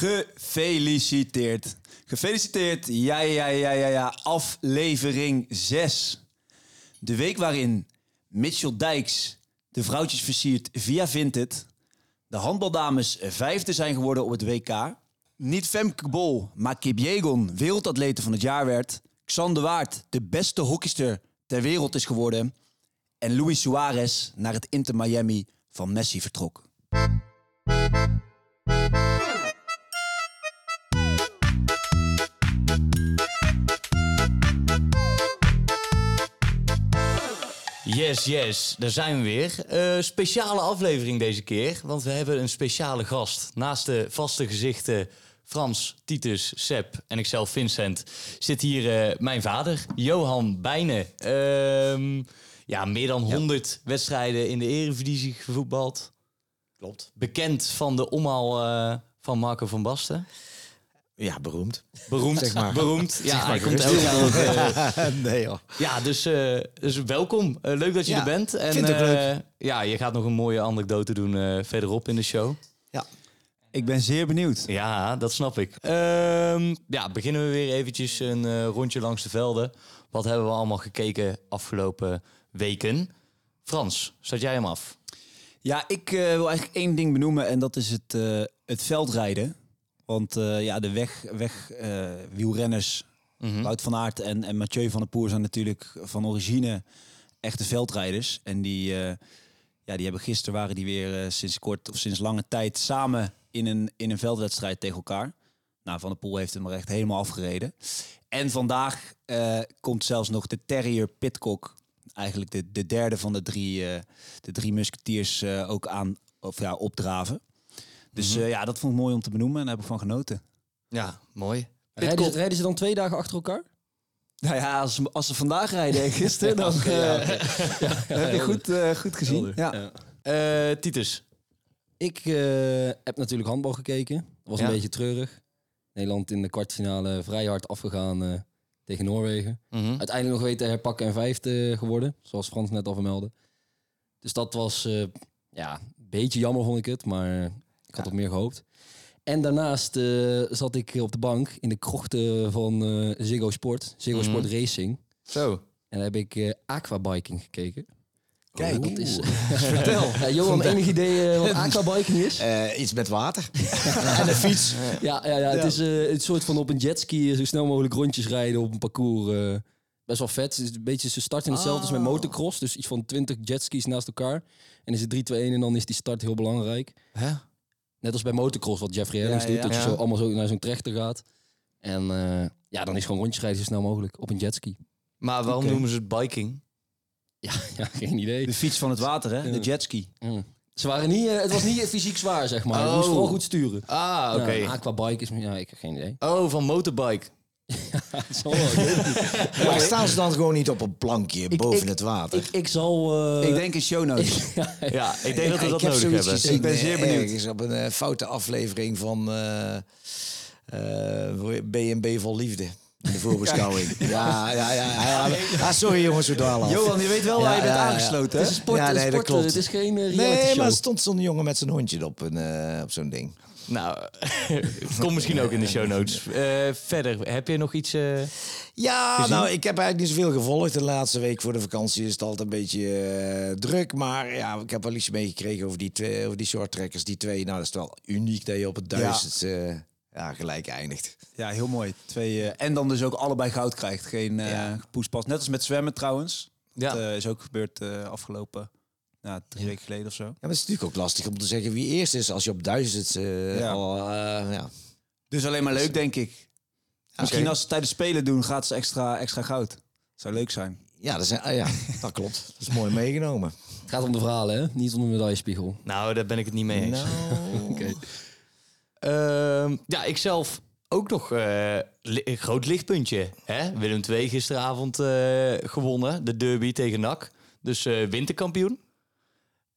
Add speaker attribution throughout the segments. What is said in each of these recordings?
Speaker 1: Gefeliciteerd. Gefeliciteerd. Ja, ja, ja, ja, ja. Aflevering 6. De week waarin Mitchell Dijks de vrouwtjes versiert via Vinted. De handbaldames vijfde zijn geworden op het WK. Niet Femke Bol, maar Kip Jegon wereldatlete van het jaar werd. Xander Waard de beste hockeyster ter wereld is geworden. En Luis Suarez naar het Inter Miami van Messi vertrok.
Speaker 2: Yes, yes, daar zijn we weer. Eh, speciale aflevering deze keer, want we hebben een speciale gast. Naast de vaste gezichten Frans, Titus, Seb en ikzelf Vincent zit hier eh, mijn vader, Johan Bijnen. Ehm, ja, meer dan 100 wedstrijden in de Eredivisie gevoetbald.
Speaker 3: Klopt.
Speaker 2: Bekend van de omhaal eh, van Marco van Basten.
Speaker 3: Ja, beroemd.
Speaker 2: Beroemd,
Speaker 3: Zeg maar.
Speaker 2: beroemd. Ja,
Speaker 3: maar
Speaker 2: hij komt elk jaar
Speaker 3: nee joh.
Speaker 2: Ja, dus, eh, dus welkom. Eh, leuk dat je
Speaker 3: Ja,
Speaker 2: er bent. En
Speaker 3: vind het ook
Speaker 2: eh,
Speaker 3: leuk.
Speaker 2: ja, je gaat nog een mooie anekdote doen eh, verderop in de show.
Speaker 3: Ja.
Speaker 1: Ik ben zeer benieuwd.
Speaker 2: Ja, dat snap ik. Ehm, ja, beginnen we weer eventjes een eh, rondje langs de velden. Wat hebben we allemaal gekeken afgelopen weken? Frans, zet jij hem af?
Speaker 1: Ja, ik eh, wil eigenlijk één ding benoemen en dat is het, eh, het veldrijden. Want eh, ja, de weg, weg eh, wielrenners, Wout van Aert en, en Mathieu van der Poel zijn natuurlijk van origine echte veldrijders. En die, eh, ja, die hebben gisteren waren die weer sinds kort of sinds lange tijd samen in een, in een veldwedstrijd tegen elkaar. Nou, Van der Poel heeft hem er echt helemaal afgereden. En vandaag komt zelfs nog de Terrier Pitcock, eigenlijk de, de derde van de drie, de drie musketiers, ook aan of ja, opdraven. Dus eh, ja, dat vond ik mooi om te benoemen en daar heb ik van genoten.
Speaker 2: Ja, mooi.
Speaker 4: Rijden ze, rijden ze dan twee dagen achter elkaar?
Speaker 1: Nou ja, als, ze- als ze vandaag rijden en gisteren, dan eh, heb je goed, eh, goed gezien. Ja.
Speaker 2: Eh, Titus.
Speaker 4: Ik eh, heb natuurlijk handbal gekeken. Dat was
Speaker 2: Ja.
Speaker 4: een beetje treurig. Nederland in de kwartfinale vrij hard afgegaan eh, tegen Noorwegen.
Speaker 2: Mhm.
Speaker 4: Uiteindelijk nog weten herpakken en vijfde geworden. Zoals Frans net al vermeldde. Dus dat was eh, ja, een beetje jammer vond ik het. Maar ik had op meer gehoopt. En daarnaast eh, zat ik op de bank in de krochten van eh Ziggo Sport. Ziggo
Speaker 2: Mhm.
Speaker 4: Sport Racing.
Speaker 2: Zo.
Speaker 4: En daar heb ik eh aquabiking gekeken.
Speaker 1: Kijk.
Speaker 4: dat is. Vertel. Ja, Johan, enig idee wat aquabiking is?
Speaker 3: Iets met water. en een fiets.
Speaker 4: Ja, ja, ja, het is het soort van op een jetski zo snel mogelijk rondjes rijden op een parcours. best wel vet. Het is een beetje, ze starten hetzelfde als met motocross. Dus iets van 20 jetskis naast elkaar. En is het 3, 2, 1 en dan is die start heel belangrijk.
Speaker 2: Hè?
Speaker 4: Net als bij motocross, wat Jeffrey Ellings
Speaker 1: Ja,
Speaker 4: doet.
Speaker 1: ja.
Speaker 4: Dat je
Speaker 2: Ja.
Speaker 4: zo allemaal zo naar zo'n trechter gaat. En eh, ja, dan is gewoon rondjes rijden zo snel mogelijk op een jetski.
Speaker 2: Maar waarom noemen ze het biking?
Speaker 4: Ja, ja geen idee.
Speaker 1: De fiets van het water, hè? De jetski.
Speaker 4: Mm. Ze waren niet, eh, het was niet fysiek zwaar, zeg maar. Je
Speaker 2: Oh.
Speaker 4: moest vooral goed sturen.
Speaker 2: Ah, oké.
Speaker 4: Ja, aquabike is, ja, ik heb geen idee.
Speaker 2: Oh, van motorbike.
Speaker 4: Het niet.
Speaker 3: Maar staan ze dan gewoon niet op een plankje boven
Speaker 4: ik-
Speaker 3: het water?
Speaker 4: Ik, ik zal... eh,
Speaker 1: Ik denk in show notes.
Speaker 2: Ja, ik denk dat we
Speaker 3: ik
Speaker 2: dat
Speaker 3: heb
Speaker 2: nodig
Speaker 3: zoiets
Speaker 2: hebben.
Speaker 3: gezien
Speaker 1: Ik ben zeer
Speaker 3: eh,
Speaker 1: benieuwd.
Speaker 3: ergens op een eh, foute aflevering van eh eh, B&B Vol Liefde. De voorbeschouwing. ja, ja, ja, ja, ja. Ah, sorry jongens, we dwalen af.
Speaker 1: Johan, je weet wel waar je
Speaker 3: Ja,
Speaker 1: bent
Speaker 3: ja, ja.
Speaker 1: aangesloten,
Speaker 4: het
Speaker 1: hè?
Speaker 4: is een sport,
Speaker 3: Ja,
Speaker 4: een
Speaker 3: nee, dat
Speaker 4: sport,
Speaker 3: klopt.
Speaker 4: Het is geen uh,
Speaker 3: Nee, maar er stond zo'n jongen met zijn hondje op, een, op zo'n ding.
Speaker 2: Nou, kom misschien ook in de show notes. Eh, verder, heb je nog iets... eh,
Speaker 3: Ja,
Speaker 2: Gezien?
Speaker 3: nou, ik heb eigenlijk niet zoveel gevolgd. De laatste week voor de vakantie is het altijd een beetje eh, druk. Maar ja, ik heb wel iets meegekregen over die, twee, over die shorttrekkers. Die twee, nou, dat is wel uniek dat je op het duizend eh, ja, gelijk eindigt.
Speaker 1: Ja, heel mooi. Twee, en dan dus ook allebei goud krijgt. Geen eh
Speaker 3: Ja.
Speaker 1: poespas. Net als met zwemmen trouwens.
Speaker 2: Ja.
Speaker 1: Dat eh, is ook gebeurd eh, afgelopen nou, drie weken geleden of zo.
Speaker 3: Ja, maar het is natuurlijk ook lastig om te zeggen wie eerst is als je op duizend eh,
Speaker 1: Ja.
Speaker 3: al... eh, ja.
Speaker 1: Dus alleen maar leuk, denk ik. Misschien als ze tijdens spelen doen, gaat ze extra, extra goud. Zou leuk zijn.
Speaker 3: Ja, dat, zijn, ah, ja, dat klopt. Dat is mooi meegenomen.
Speaker 4: Het gaat om de verhalen, hè? Niet om de medaillespiegel.
Speaker 2: nou, daar ben ik het niet mee eens.
Speaker 3: Nou,
Speaker 4: Oké.
Speaker 2: Ehm, ja, ik zelf ook nog eh, li- een groot lichtpuntje. Hè? Willem II gisteravond eh, gewonnen. De derby tegen NAC. Dus eh, winterkampioen.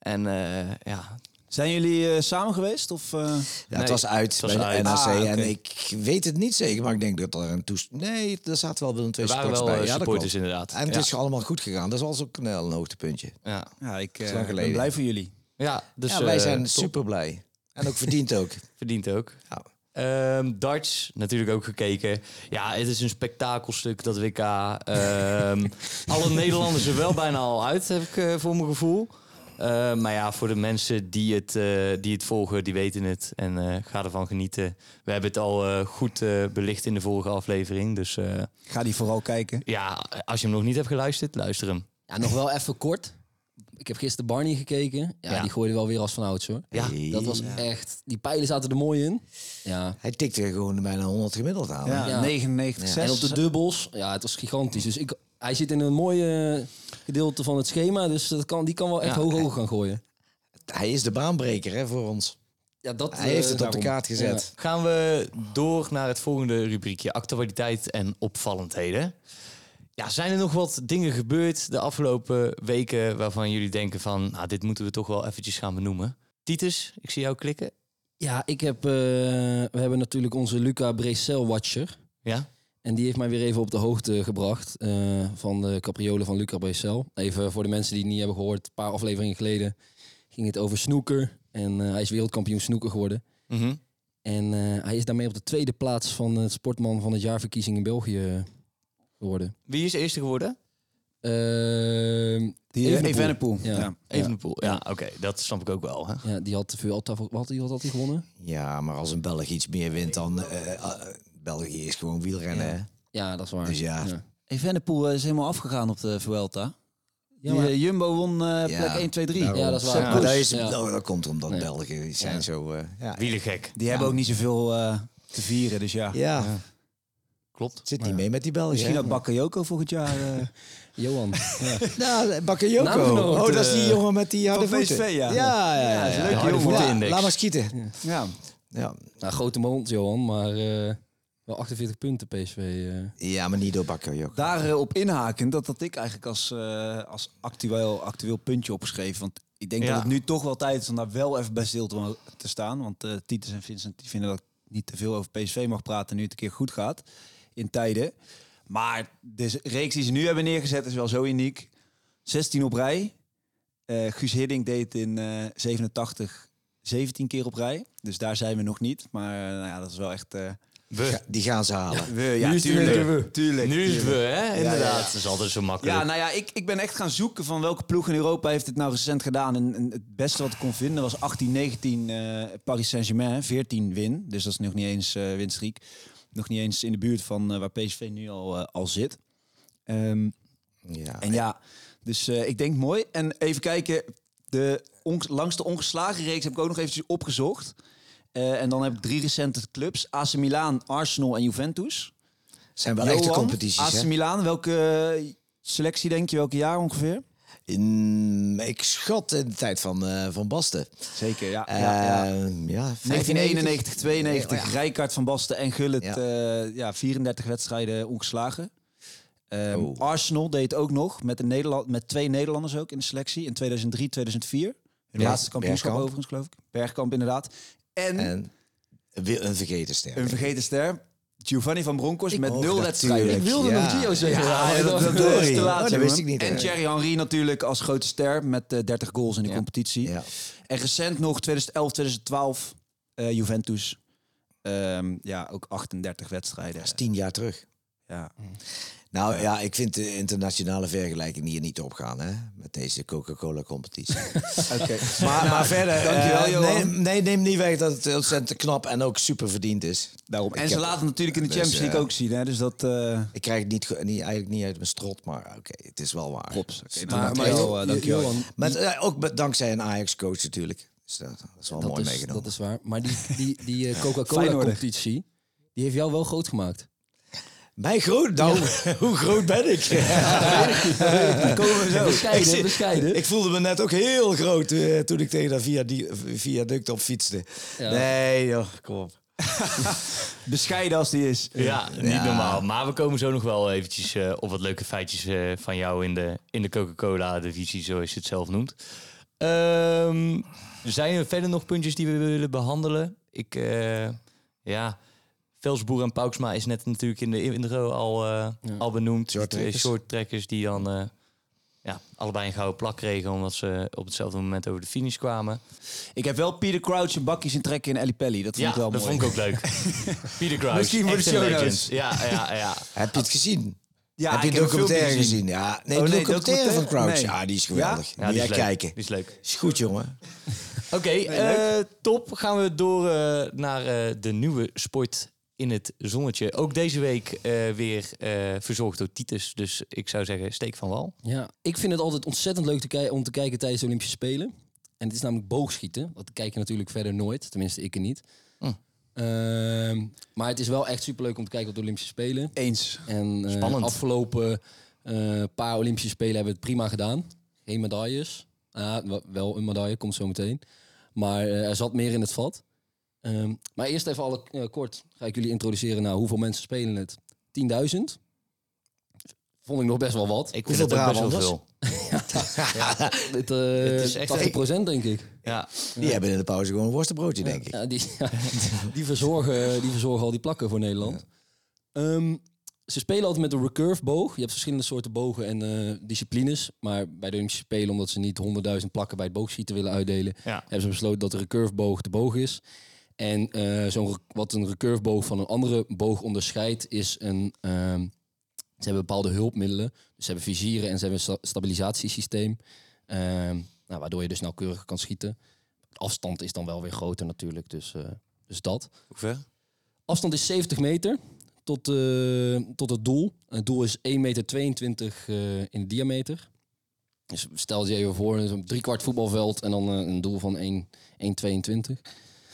Speaker 2: En eh, ja,
Speaker 1: Zijn jullie eh, samen geweest? Of, eh?
Speaker 3: Ja,
Speaker 2: Nee,
Speaker 3: het was uit
Speaker 2: het was
Speaker 3: bij de. NAC.
Speaker 1: Ah.
Speaker 3: En ik weet het niet zeker, maar ik denk dat er een toest... Nee, er zaten wel Willem twee supporters
Speaker 2: wel
Speaker 3: bij. Ja, dat
Speaker 2: supporters
Speaker 3: klopt.
Speaker 2: inderdaad.
Speaker 3: En het
Speaker 2: ja.
Speaker 3: is allemaal goed gegaan. Dat was ook een, een hoogtepuntje.
Speaker 2: Ja,
Speaker 1: Ja, ik
Speaker 3: is
Speaker 1: eh, ben blij voor jullie.
Speaker 2: ja dus
Speaker 3: ja, wij zijn
Speaker 2: top.
Speaker 3: super blij. En ook verdiend ook.
Speaker 2: Verdient ook.
Speaker 3: Ja.
Speaker 2: Ehm, darts, natuurlijk ook gekeken. Ja, het is een spektakelstuk, dat WK. Ehm, alle Nederlanders er wel bijna al uit, heb ik voor mijn gevoel. Eh, maar ja, voor de mensen die het, eh, die het volgen, die weten het. En eh, ga ervan genieten. We hebben het al eh, goed eh, belicht in de vorige aflevering. Dus eh,
Speaker 1: Ga die vooral kijken.
Speaker 2: ja, als je hem nog niet hebt geluisterd, luister hem.
Speaker 4: Ja, nog wel even kort. Ik heb gisteren Barney gekeken. Ja,
Speaker 2: Ja.
Speaker 4: die gooide wel weer als van ouds hoor.
Speaker 2: Ja,
Speaker 4: Dat was echt... Die pijlen zaten er mooi in. Ja.
Speaker 3: Hij tikte gewoon bijna 100 gemiddeld aan.
Speaker 1: Ja,
Speaker 4: Ja.
Speaker 1: 99,
Speaker 3: Ja.
Speaker 1: 6.
Speaker 4: En op de dubbels, ja, het was gigantisch. Dus ik, hij zit in een mooie gedeelte van het schema. Dus dat kan, die kan wel echt
Speaker 2: Ja.
Speaker 4: hoog hoog gaan gooien.
Speaker 3: Hij is de baanbreker hè, voor ons.
Speaker 4: Ja, dat,
Speaker 3: Hij heeft het
Speaker 4: eh,
Speaker 3: op de
Speaker 4: daarom.
Speaker 3: kaart gezet.
Speaker 2: Gaan we door naar het volgende rubriekje: actualiteit en opvallendheden. Ja, zijn er nog wat dingen gebeurd de afgelopen weken waarvan jullie denken van, nou, dit moeten we toch wel eventjes gaan benoemen? Titus, ik zie jou klikken.
Speaker 4: Ja, ik heb... eh, we hebben natuurlijk onze Luca Brecel-watcher.
Speaker 2: Ja?
Speaker 4: En die heeft mij weer even op de hoogte gebracht eh, van de capriolen van Luca Brecel. Even voor de mensen die het niet hebben gehoord. Een paar afleveringen geleden ging het over snoeker. En eh, hij is wereldkampioen snoeker geworden.
Speaker 2: Mhm.
Speaker 4: En eh, hij is daarmee op de tweede plaats van het sportman van het jaarverkiezing in België geworden.
Speaker 2: Wie is eerste geworden?
Speaker 4: Ehm,
Speaker 1: Die
Speaker 4: Evenepoel.
Speaker 1: Evenepoel.
Speaker 4: Ja.
Speaker 1: Ja.
Speaker 2: Evenepoel. Ja, oké, dat snap ik ook wel. Hè?
Speaker 4: ja, die had veel wat had hij, wat had hij gewonnen?
Speaker 3: Ja, maar als een Belg iets meer wint dan... eh, eh, België is gewoon wielrennen.
Speaker 4: Ja, dat is waar.
Speaker 3: Dus ja.
Speaker 1: Evenepoel eh, is helemaal afgegaan op de Vuelta.
Speaker 4: Ja,
Speaker 1: Die,
Speaker 4: maar-
Speaker 1: eh, Jumbo won eh,
Speaker 3: Ja,
Speaker 1: plek 1, 2, 3.
Speaker 3: daarom.
Speaker 4: Ja, dat is waar.
Speaker 1: Koes.
Speaker 3: dat, is,
Speaker 4: Ja.
Speaker 3: nou, dat komt omdat
Speaker 4: Nee.
Speaker 3: Belgen die zijn
Speaker 4: Ja.
Speaker 3: zo... eh, ja.
Speaker 2: Wielengek.
Speaker 1: Die hebben ook niet zoveel eh, te vieren, dus ja.
Speaker 3: ja,
Speaker 2: Klopt.
Speaker 3: zit niet mee met die Belgen.
Speaker 1: Misschien ook Bakayoko volgend jaar. eh,
Speaker 4: Johan. Ja.
Speaker 3: Nou, Bakayoko.
Speaker 4: Naamgenoot,
Speaker 3: Oh, dat is die
Speaker 1: eh,
Speaker 3: jongen met die harde
Speaker 1: van
Speaker 3: voeten.
Speaker 1: PSV, ja.
Speaker 3: Ja, ja, ja.
Speaker 1: Ja,
Speaker 3: ja.
Speaker 1: leuke.
Speaker 3: Laat maar schieten.
Speaker 1: ja.
Speaker 3: Ja.
Speaker 4: Nou, grote mond, Johan, maar eh, wel 48 punten PSV. eh.
Speaker 3: ja, maar niet door Bakayoko.
Speaker 1: Daarop inhaken, dat had ik eigenlijk als, eh, als actueel, actueel puntje opgeschreven. Want ik denk
Speaker 2: Ja.
Speaker 1: dat het nu toch wel tijd is om daar wel even bij stil te, te staan. Want eh Titus en Vincent die vinden dat ik niet te veel over PSV mag praten nu het een keer goed gaat in tijden. Maar de reeks die ze nu hebben neergezet is wel zo uniek. 16 op rij. Eh Guus Hiddink deed in eh 87 17 keer op rij. Dus daar zijn we nog niet. Maar eh, nou ja, dat is wel echt... eh,
Speaker 2: We.
Speaker 3: Die gaan ze halen.
Speaker 1: we, ja,
Speaker 4: Nu is
Speaker 1: tuurlijk,
Speaker 4: we.
Speaker 1: tuurlijk.
Speaker 2: Nu is het we, hè? Inderdaad.
Speaker 1: ja.
Speaker 2: Dat is altijd zo makkelijk.
Speaker 1: Ja, nou ja, ik, ik ben echt gaan zoeken van welke ploeg in Europa heeft het nou recent gedaan. En, en het beste wat ik kon vinden was 18-19 eh, Paris Saint-Germain, 14 win. Dus dat is nog niet eens eh winstreek. Nog niet eens in de buurt van eh, waar PSV nu al, eh, al zit. Ehm,
Speaker 3: Ja.
Speaker 1: en ja, dus eh, ik denk mooi. En even kijken, de langste ongeslagen reeks heb ik ook nog eventjes opgezocht. En dan heb ik drie recente clubs. AC Milan, Arsenal en Juventus.
Speaker 3: zijn wel echte competities,
Speaker 1: AC? Milan, welke selectie denk je? Welke jaar ongeveer?
Speaker 3: In, ik schat in de tijd van, eh, van Basten.
Speaker 1: Zeker, ja.
Speaker 3: Eh,
Speaker 1: ja, ja.
Speaker 3: ja,
Speaker 1: 1991, 92,
Speaker 3: Ja, ja.
Speaker 1: Rijkaard van Basten en Gullit.
Speaker 3: Ja.
Speaker 1: Ja. ja, 34 wedstrijden ongeslagen. Ehm,
Speaker 3: Oh.
Speaker 1: Arsenal deed ook nog met, een Nederland, met twee Nederlanders ook in de selectie. In 2003, 2004. Hun laatste kampioenschap
Speaker 3: Bergkamp.
Speaker 1: overigens, geloof ik. Bergkamp inderdaad. En,
Speaker 3: En een vergeten ster.
Speaker 1: een vergeten ster, Giovanni van Bronckhorst met
Speaker 3: oh,
Speaker 1: nul wedstrijden.
Speaker 3: Ik wilde nog Gio
Speaker 4: zeggen.
Speaker 1: Ja, dat, dat, dat,
Speaker 3: Sorry.
Speaker 1: is te
Speaker 3: Oh, dat wist ik niet,
Speaker 1: En. Thierry Henry natuurlijk als grote ster met eh, 30 goals in de
Speaker 3: Ja.
Speaker 1: competitie.
Speaker 3: Ja.
Speaker 1: En recent nog 2011, 2012 eh, Juventus. Ehm, ja, ook 38 wedstrijden.
Speaker 3: Dat is tien jaar terug.
Speaker 1: Ja.
Speaker 3: Nou ja, ik vind de internationale vergelijking hier niet opgaan, hè? Met deze Coca-Cola-competitie.
Speaker 1: Oké.
Speaker 3: maar, maar verder,
Speaker 1: dankjewel,
Speaker 3: eh, nee, nee, neem niet weg dat het ontzettend knap en ook super verdiend is.
Speaker 1: Daarom. En ze
Speaker 3: heb-
Speaker 1: laten het natuurlijk in de
Speaker 3: dus,
Speaker 1: Champions League
Speaker 3: eh,
Speaker 1: ook zien. Hè? Dus dat... eh
Speaker 3: Ik krijg het niet, niet, eigenlijk niet uit mijn strot, maar oké, het is wel waar.
Speaker 1: props. Oké,
Speaker 4: Maar,
Speaker 1: nou,
Speaker 4: maar
Speaker 1: dankjewel,
Speaker 4: Jo-
Speaker 1: dankjewel.
Speaker 4: Johan,
Speaker 3: Met, eh, ook met, dankzij een Ajax-coach natuurlijk. Dus dat, dat is wel
Speaker 4: dat
Speaker 3: mooi
Speaker 4: is,
Speaker 3: meegenomen.
Speaker 4: dat is waar. Maar die, die, die. Coca-Cola-competitie, die heeft jou wel groot gemaakt.
Speaker 3: Mijn groot? Nou, hoe groot ben ik?
Speaker 1: Komen zo.
Speaker 4: Bescheiden,
Speaker 3: ik,
Speaker 4: bescheiden.
Speaker 3: ik voelde me net ook heel groot eh, toen ik tegen dat via die, viaduct op fietste.
Speaker 4: Ja.
Speaker 3: Nee, joh, kom op.
Speaker 1: Bescheiden als die is.
Speaker 2: Ja, niet
Speaker 3: Ja.
Speaker 2: normaal. Maar we komen zo nog wel eventjes eh, op wat leuke feitjes eh, van jou in de, in de Coca-Cola-divisie, zoals je het zelf noemt. Ehm, zijn er verder nog puntjes die we willen behandelen? Ik, eh, ja, Velsboer en Pauksma is net natuurlijk in de intro al, eh, al benoemd. Twee shorttrekkers die dan eh, ja, allebei een gouden plak kregen omdat ze op hetzelfde moment over de finish kwamen.
Speaker 1: Ik heb wel Peter Crouch een bakjes in trekken in Ali Pelli. Dat vond
Speaker 2: ja,
Speaker 1: ik wel
Speaker 2: dat
Speaker 1: mooi.
Speaker 2: vond ik ook leuk. Peter Crouch,
Speaker 1: Misschien voor de show.
Speaker 2: Ja, ja, ja.
Speaker 3: Heb je het gezien?
Speaker 1: Ja,
Speaker 3: heb je de
Speaker 1: een
Speaker 3: documentaire
Speaker 1: filmpje
Speaker 3: gezien? Ja, nee,
Speaker 1: Oh,
Speaker 3: de
Speaker 1: nee,
Speaker 3: documentaire van
Speaker 1: documentaire?
Speaker 3: Crouch.
Speaker 1: Nee.
Speaker 3: Ja, die is geweldig.
Speaker 2: Ja, die
Speaker 3: jij
Speaker 2: is leuk.
Speaker 3: kijken.
Speaker 2: Die is leuk.
Speaker 3: Is goed, jongen.
Speaker 2: Oké, eh, top. Gaan we door naar eh, de nieuwe sport in het zonnetje. Ook deze week eh, weer eh, verzorgd door Titus. Dus ik zou zeggen, steek van wal.
Speaker 4: Ja, ik vind het altijd ontzettend leuk te om te kijken tijdens de Olympische Spelen. En het is namelijk boogschieten. Dat kijk je natuurlijk verder nooit. Tenminste, ik er niet.
Speaker 2: Hm.
Speaker 4: Ehm, maar het is wel echt superleuk om te kijken op de Olympische Spelen.
Speaker 1: Eens.
Speaker 4: En eh,
Speaker 2: Spannend.
Speaker 4: afgelopen eh, paar Olympische Spelen hebben we het prima gedaan. Geen medailles. Ja, wa- wel een medaille, komt zo meteen. Maar er zat meer in het vat. Ehm, maar eerst even alle, eh, kort ga ik jullie introduceren naar hoeveel mensen spelen het. 10.000. Vond ik nog best wel wat.
Speaker 2: Ik
Speaker 3: Hoeveel
Speaker 2: vind het ook best wel veel.
Speaker 4: Dit, eh,
Speaker 2: Het is echt
Speaker 4: 80% denk ik.
Speaker 2: Ja,
Speaker 3: Die hebben in de pauze gewoon een worstenbroodje, denk ik.
Speaker 4: Ja, die, die, verzorgen, die verzorgen al die plakken voor Nederland. Ehm, ze spelen altijd met een recurve boog. Je hebt verschillende soorten bogen en eh, disciplines. Maar bij de Olympische Spelen, omdat ze niet 100.000 plakken bij het boogschieten willen uitdelen,
Speaker 2: ja.
Speaker 4: hebben ze besloten dat de recurve boog de boog is. En eh, zo'n wat een recurve boog van een andere boog onderscheidt, is een. ehm, ze hebben bepaalde hulpmiddelen. Dus ze hebben vizieren en ze hebben een sta- stabilisatiesysteem. Ehm, nou, waardoor je dus nauwkeurig kan schieten. Afstand is dan wel weer groter natuurlijk. Dus, eh, dus dat.
Speaker 2: Hoe ver?
Speaker 4: Afstand is 70 meter tot, eh, tot het doel. Het doel is 1,22 meter eh, in diameter. Dus stel je even voor, zo'n driekwart voetbalveld en dan een doel van 1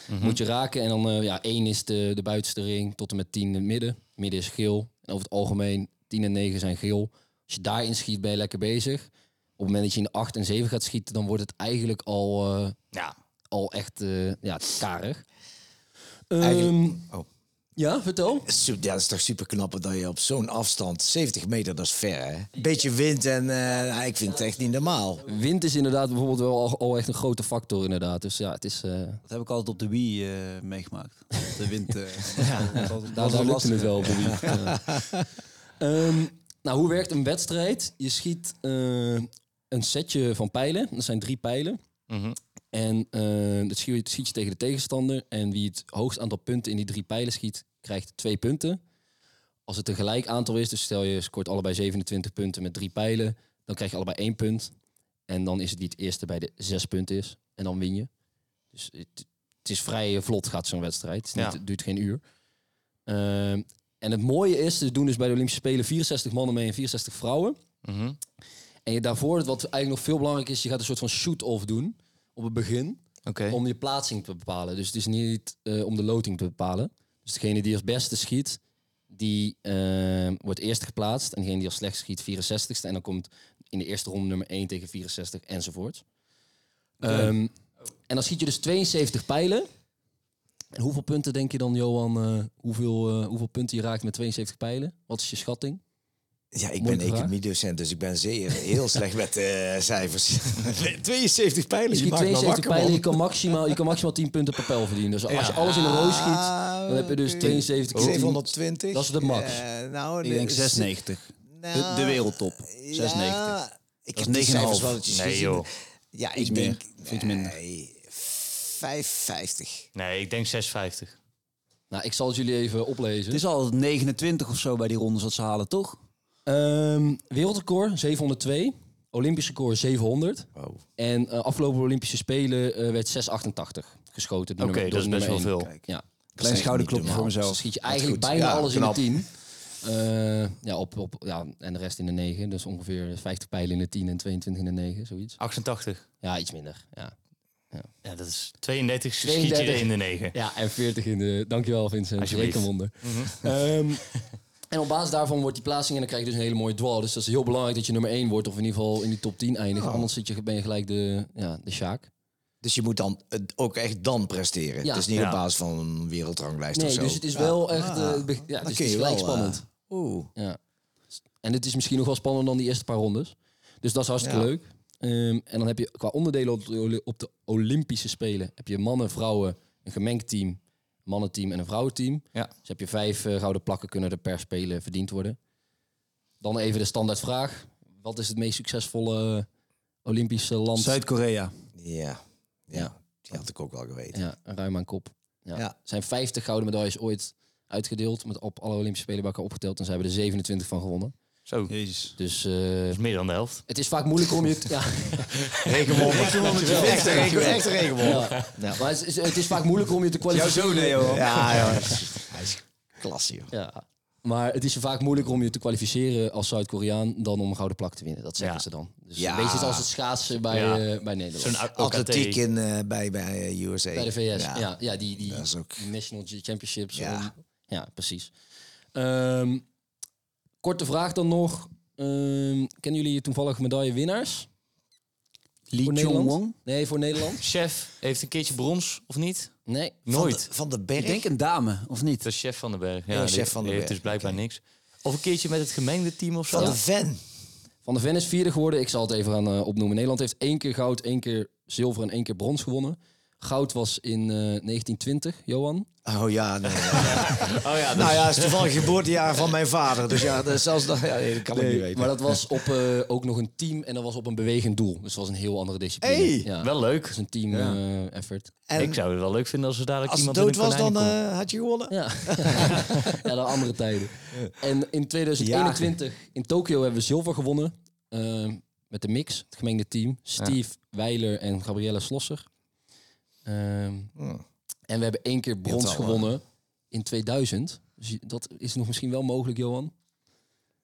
Speaker 4: 1,22. Moet je raken en dan, eh, ja, 1 is de, de buitenste ring tot en met 10 in het midden. Midden is geel. En over het algemeen, 10 en 9 zijn geel. Als je daarin schiet, ben je lekker bezig. Op het moment dat je in de 8 en 7 gaat schieten, dan wordt het eigenlijk al, eh,
Speaker 2: Ja,
Speaker 4: al echt eh, ja, karig. Ehm,
Speaker 3: oh.
Speaker 4: Ja, vertel.
Speaker 3: Ja, dat is toch super knap dat je op zo'n afstand, 70 meter, dat is ver, hè? Beetje wind en eh, nou, ik vind het echt niet normaal.
Speaker 4: Wind is inderdaad bijvoorbeeld wel al, al echt een grote factor inderdaad. Dus ja, het is... eh,
Speaker 1: Dat heb ik altijd op de Wii eh, meegemaakt. De wind. eh, dat was-
Speaker 4: daar lukte
Speaker 1: lastig.
Speaker 4: het wel op de Wii. Ja. Ehm, nou, hoe werkt een wedstrijd? Je schiet eh, een setje van pijlen. Dat zijn drie pijlen.
Speaker 2: Mhm.
Speaker 4: En eh dat schiet, je- schiet je tegen de tegenstander. En wie het hoogst aantal punten in die drie pijlen schiet, krijgt twee punten. Als het een gelijk aantal is, dus stel je scoort allebei 27 punten met drie pijlen, dan krijg je allebei één punt. En dan is het wie het eerste bij de zes punten is. En dan win je. Dus het, het is vrij vlot gaat zo'n wedstrijd. Het, is niet-
Speaker 2: Ja.
Speaker 4: het duurt geen uur. Ehm, en het mooie is, ze doen dus bij de Olympische Spelen 64 mannen mee en 64 vrouwen.
Speaker 2: Mhm.
Speaker 4: En je daarvoor, wat eigenlijk nog veel belangrijk is, je gaat een soort van shoot-off doen op het begin. Om je plaatsing te bepalen. Dus het is niet eh, om de loting te bepalen. Dus degene die als beste schiet, die eh, wordt eerst geplaatst. En degene die als slecht schiet, 64ste. En dan komt in de eerste ronde nummer 1 tegen 64 enzovoort. Ehm, en dan schiet je dus 72 pijlen. En hoeveel punten denk je dan, Johan, eh, hoeveel, eh, hoeveel punten je raakt met 72 pijlen? Wat is je schatting?
Speaker 3: Ja, ik ben economiedocent, dus ik ben zeer heel slecht met eh, cijfers. 72 pijlen, me
Speaker 4: 72
Speaker 3: wakker,
Speaker 4: pijlen, je kan, maximaal, je kan maximaal 10 punten per pijl verdienen. Dus als je alles in een roos schiet, dan heb je dus 72 keer 10.
Speaker 3: 720.
Speaker 4: Dat is de max.
Speaker 3: Nou,
Speaker 1: Ik denk
Speaker 3: de-
Speaker 1: 96. De, de wereldtop. 96.
Speaker 3: Ja, ik
Speaker 1: Dat
Speaker 3: heb
Speaker 1: is
Speaker 3: die
Speaker 1: 9,5.
Speaker 3: cijfers wel eens
Speaker 2: Nee,
Speaker 3: gezien.
Speaker 2: joh.
Speaker 3: Ja,
Speaker 1: Iets
Speaker 3: ik
Speaker 1: meer.
Speaker 3: denk...
Speaker 1: Iets minder.
Speaker 3: Nee, 550.
Speaker 2: Nee, ik denk 650.
Speaker 4: Nou, ik zal het jullie even oplezen.
Speaker 1: Het is al 29 of zo bij die rondes dat ze halen, toch?
Speaker 4: Ehm, wereldrecord 702, Olympisch record 700.
Speaker 3: Oh.
Speaker 4: En eh, afgelopen Olympische Spelen eh, werd 688 geschoten. door
Speaker 2: Oké, dat is best wel veel.
Speaker 4: één. Ja,
Speaker 1: Klein schouderklopje voor
Speaker 4: dus
Speaker 1: mezelf.
Speaker 4: schiet je eigenlijk bijna
Speaker 3: Ja,
Speaker 4: alles
Speaker 3: knap.
Speaker 4: in de 10. Eh, ja, op, op, ja, en de rest in de 9. Dus ongeveer 50 pijlen in de 10 en 22 in de 9, zoiets.
Speaker 2: 88.
Speaker 4: Ja, iets minder. Ja.
Speaker 2: Ja, dat is 32 schiet je
Speaker 4: 32.
Speaker 2: in de 9.
Speaker 4: Ja, en 40 in de... Dankjewel Vincent,
Speaker 2: Alsjeblieft.
Speaker 4: rekenwonder. Ehm, en op basis daarvan wordt die plaatsing en dan krijg je dus een hele mooie draw. Dus dat is heel belangrijk dat je nummer 1 wordt of in ieder geval in die top 10 eindigt.
Speaker 3: Oh.
Speaker 4: Anders zit je, ben je gelijk de, ja, de Sjaak.
Speaker 3: Dus je moet dan ook echt dan presteren.
Speaker 4: Ja.
Speaker 3: Het is niet
Speaker 2: Ja.
Speaker 3: op basis van een wereldranglijst of
Speaker 4: Nee,
Speaker 3: zo.
Speaker 4: dus het is
Speaker 3: Ja.
Speaker 4: wel echt... Eh, ja, dus het is gelijk
Speaker 3: wel,
Speaker 4: spannend.
Speaker 3: eh, Oeh.
Speaker 4: Ja. En het is misschien nog wel spannender dan die eerste paar rondes. Dus dat is hartstikke
Speaker 3: Ja.
Speaker 4: leuk. Ehm, en dan heb je qua onderdelen op de, op de Olympische Spelen... heb je mannen, vrouwen, een gemengd team, mannenteam en een vrouwenteam.
Speaker 2: Ja.
Speaker 4: Dus heb je vijf eh, gouden plakken kunnen er per spelen verdiend worden. Dan even de standaardvraag. Wat Wat is het meest succesvolle Olympische land?
Speaker 1: Zuid-Korea.
Speaker 3: Ja. ja, die had ik ook wel geweten.
Speaker 4: Ja, ruim aan kop. Ja.
Speaker 3: Ja.
Speaker 4: Er zijn 50 gouden medailles ooit uitgedeeld met op alle Olympische Spelen bij elkaar opgeteld en ze hebben er 27 van gewonnen.
Speaker 2: Zo,
Speaker 1: Jezus.
Speaker 4: Dus eh,
Speaker 2: is meer dan de helft.
Speaker 4: het is vaak moeilijk om je te, ja,
Speaker 3: Regenwonder. Echt een regen- echt een regenwonder.
Speaker 4: ja. maar het is, het is vaak moeilijk om je te
Speaker 1: Jouw
Speaker 4: kwalificeren.
Speaker 1: zoon, hè, joh.
Speaker 3: Ja, ja. Hij is klasse, joh.
Speaker 4: Ja. Maar het is vaak moeilijker om je te kwalificeren als Zuid-Koreaan dan om een gouden plak te winnen. Dat zeggen
Speaker 2: Ja.
Speaker 4: ze dan. Dus
Speaker 3: Ja.
Speaker 4: een beetje als het schaatsen bij,
Speaker 2: Ja.
Speaker 4: eh, bij Nederland.
Speaker 2: Zo'n.
Speaker 3: Atletiek in, eh, bij, bij USA.
Speaker 4: Bij de VS, ja. ja, die, die,
Speaker 3: ook-
Speaker 4: National Championships.
Speaker 3: Ja.
Speaker 4: Ja, ja precies. Ehm, korte vraag dan nog. Ehm, kennen jullie toevallig medaillewinnaars?
Speaker 1: Lee
Speaker 4: Voor Nederland?
Speaker 1: Chong-wong.
Speaker 4: Nee, voor Nederland?
Speaker 2: Chef heeft een keertje brons, of niet?
Speaker 4: Nee.
Speaker 2: Nooit.
Speaker 3: Van de, van de berg.
Speaker 1: Ik denk een dame, of niet?
Speaker 2: Dat is chef van den Berg. Ja,
Speaker 3: Ja,
Speaker 2: die-
Speaker 3: chef van den
Speaker 2: die heeft
Speaker 3: Berg,
Speaker 2: dus blijkbaar niks. Of een keertje met het gemengde team of zo.
Speaker 3: van de Ven.
Speaker 4: Van de Ven is vierde geworden. Ik zal het even gaan eh, opnoemen. Nederland heeft één keer goud, één keer zilver en één keer brons gewonnen. Goud was in eh, 1920, Johan.
Speaker 3: Oh ja, nee.
Speaker 2: Oh ja,
Speaker 3: nou ja, het is toevallig geboortejaar van mijn vader. Dus ja, dat, zelfs dat, ja, nee, dat kan ik niet weten.
Speaker 4: Maar dat was op eh, ook nog een team en dat was op een bewegend doel. Dus het was een heel andere discipline.
Speaker 3: Hey!
Speaker 4: ja.
Speaker 2: wel leuk.
Speaker 4: Het is een team eh, effort.
Speaker 3: En
Speaker 2: ik zou het wel leuk vinden als er dadelijk
Speaker 3: als het
Speaker 2: iemand
Speaker 3: dood was, dan eh, had je gewonnen.
Speaker 4: Ja. ja, de andere tijden. En in 2021 in Tokio hebben we zilver gewonnen. met de mix, het gemengde team. Steve Weiler en Gabrielle Slosser. Ehm, En we hebben één keer brons
Speaker 3: wel,
Speaker 4: gewonnen in 2000. Dus dat is nog misschien wel mogelijk, Johan.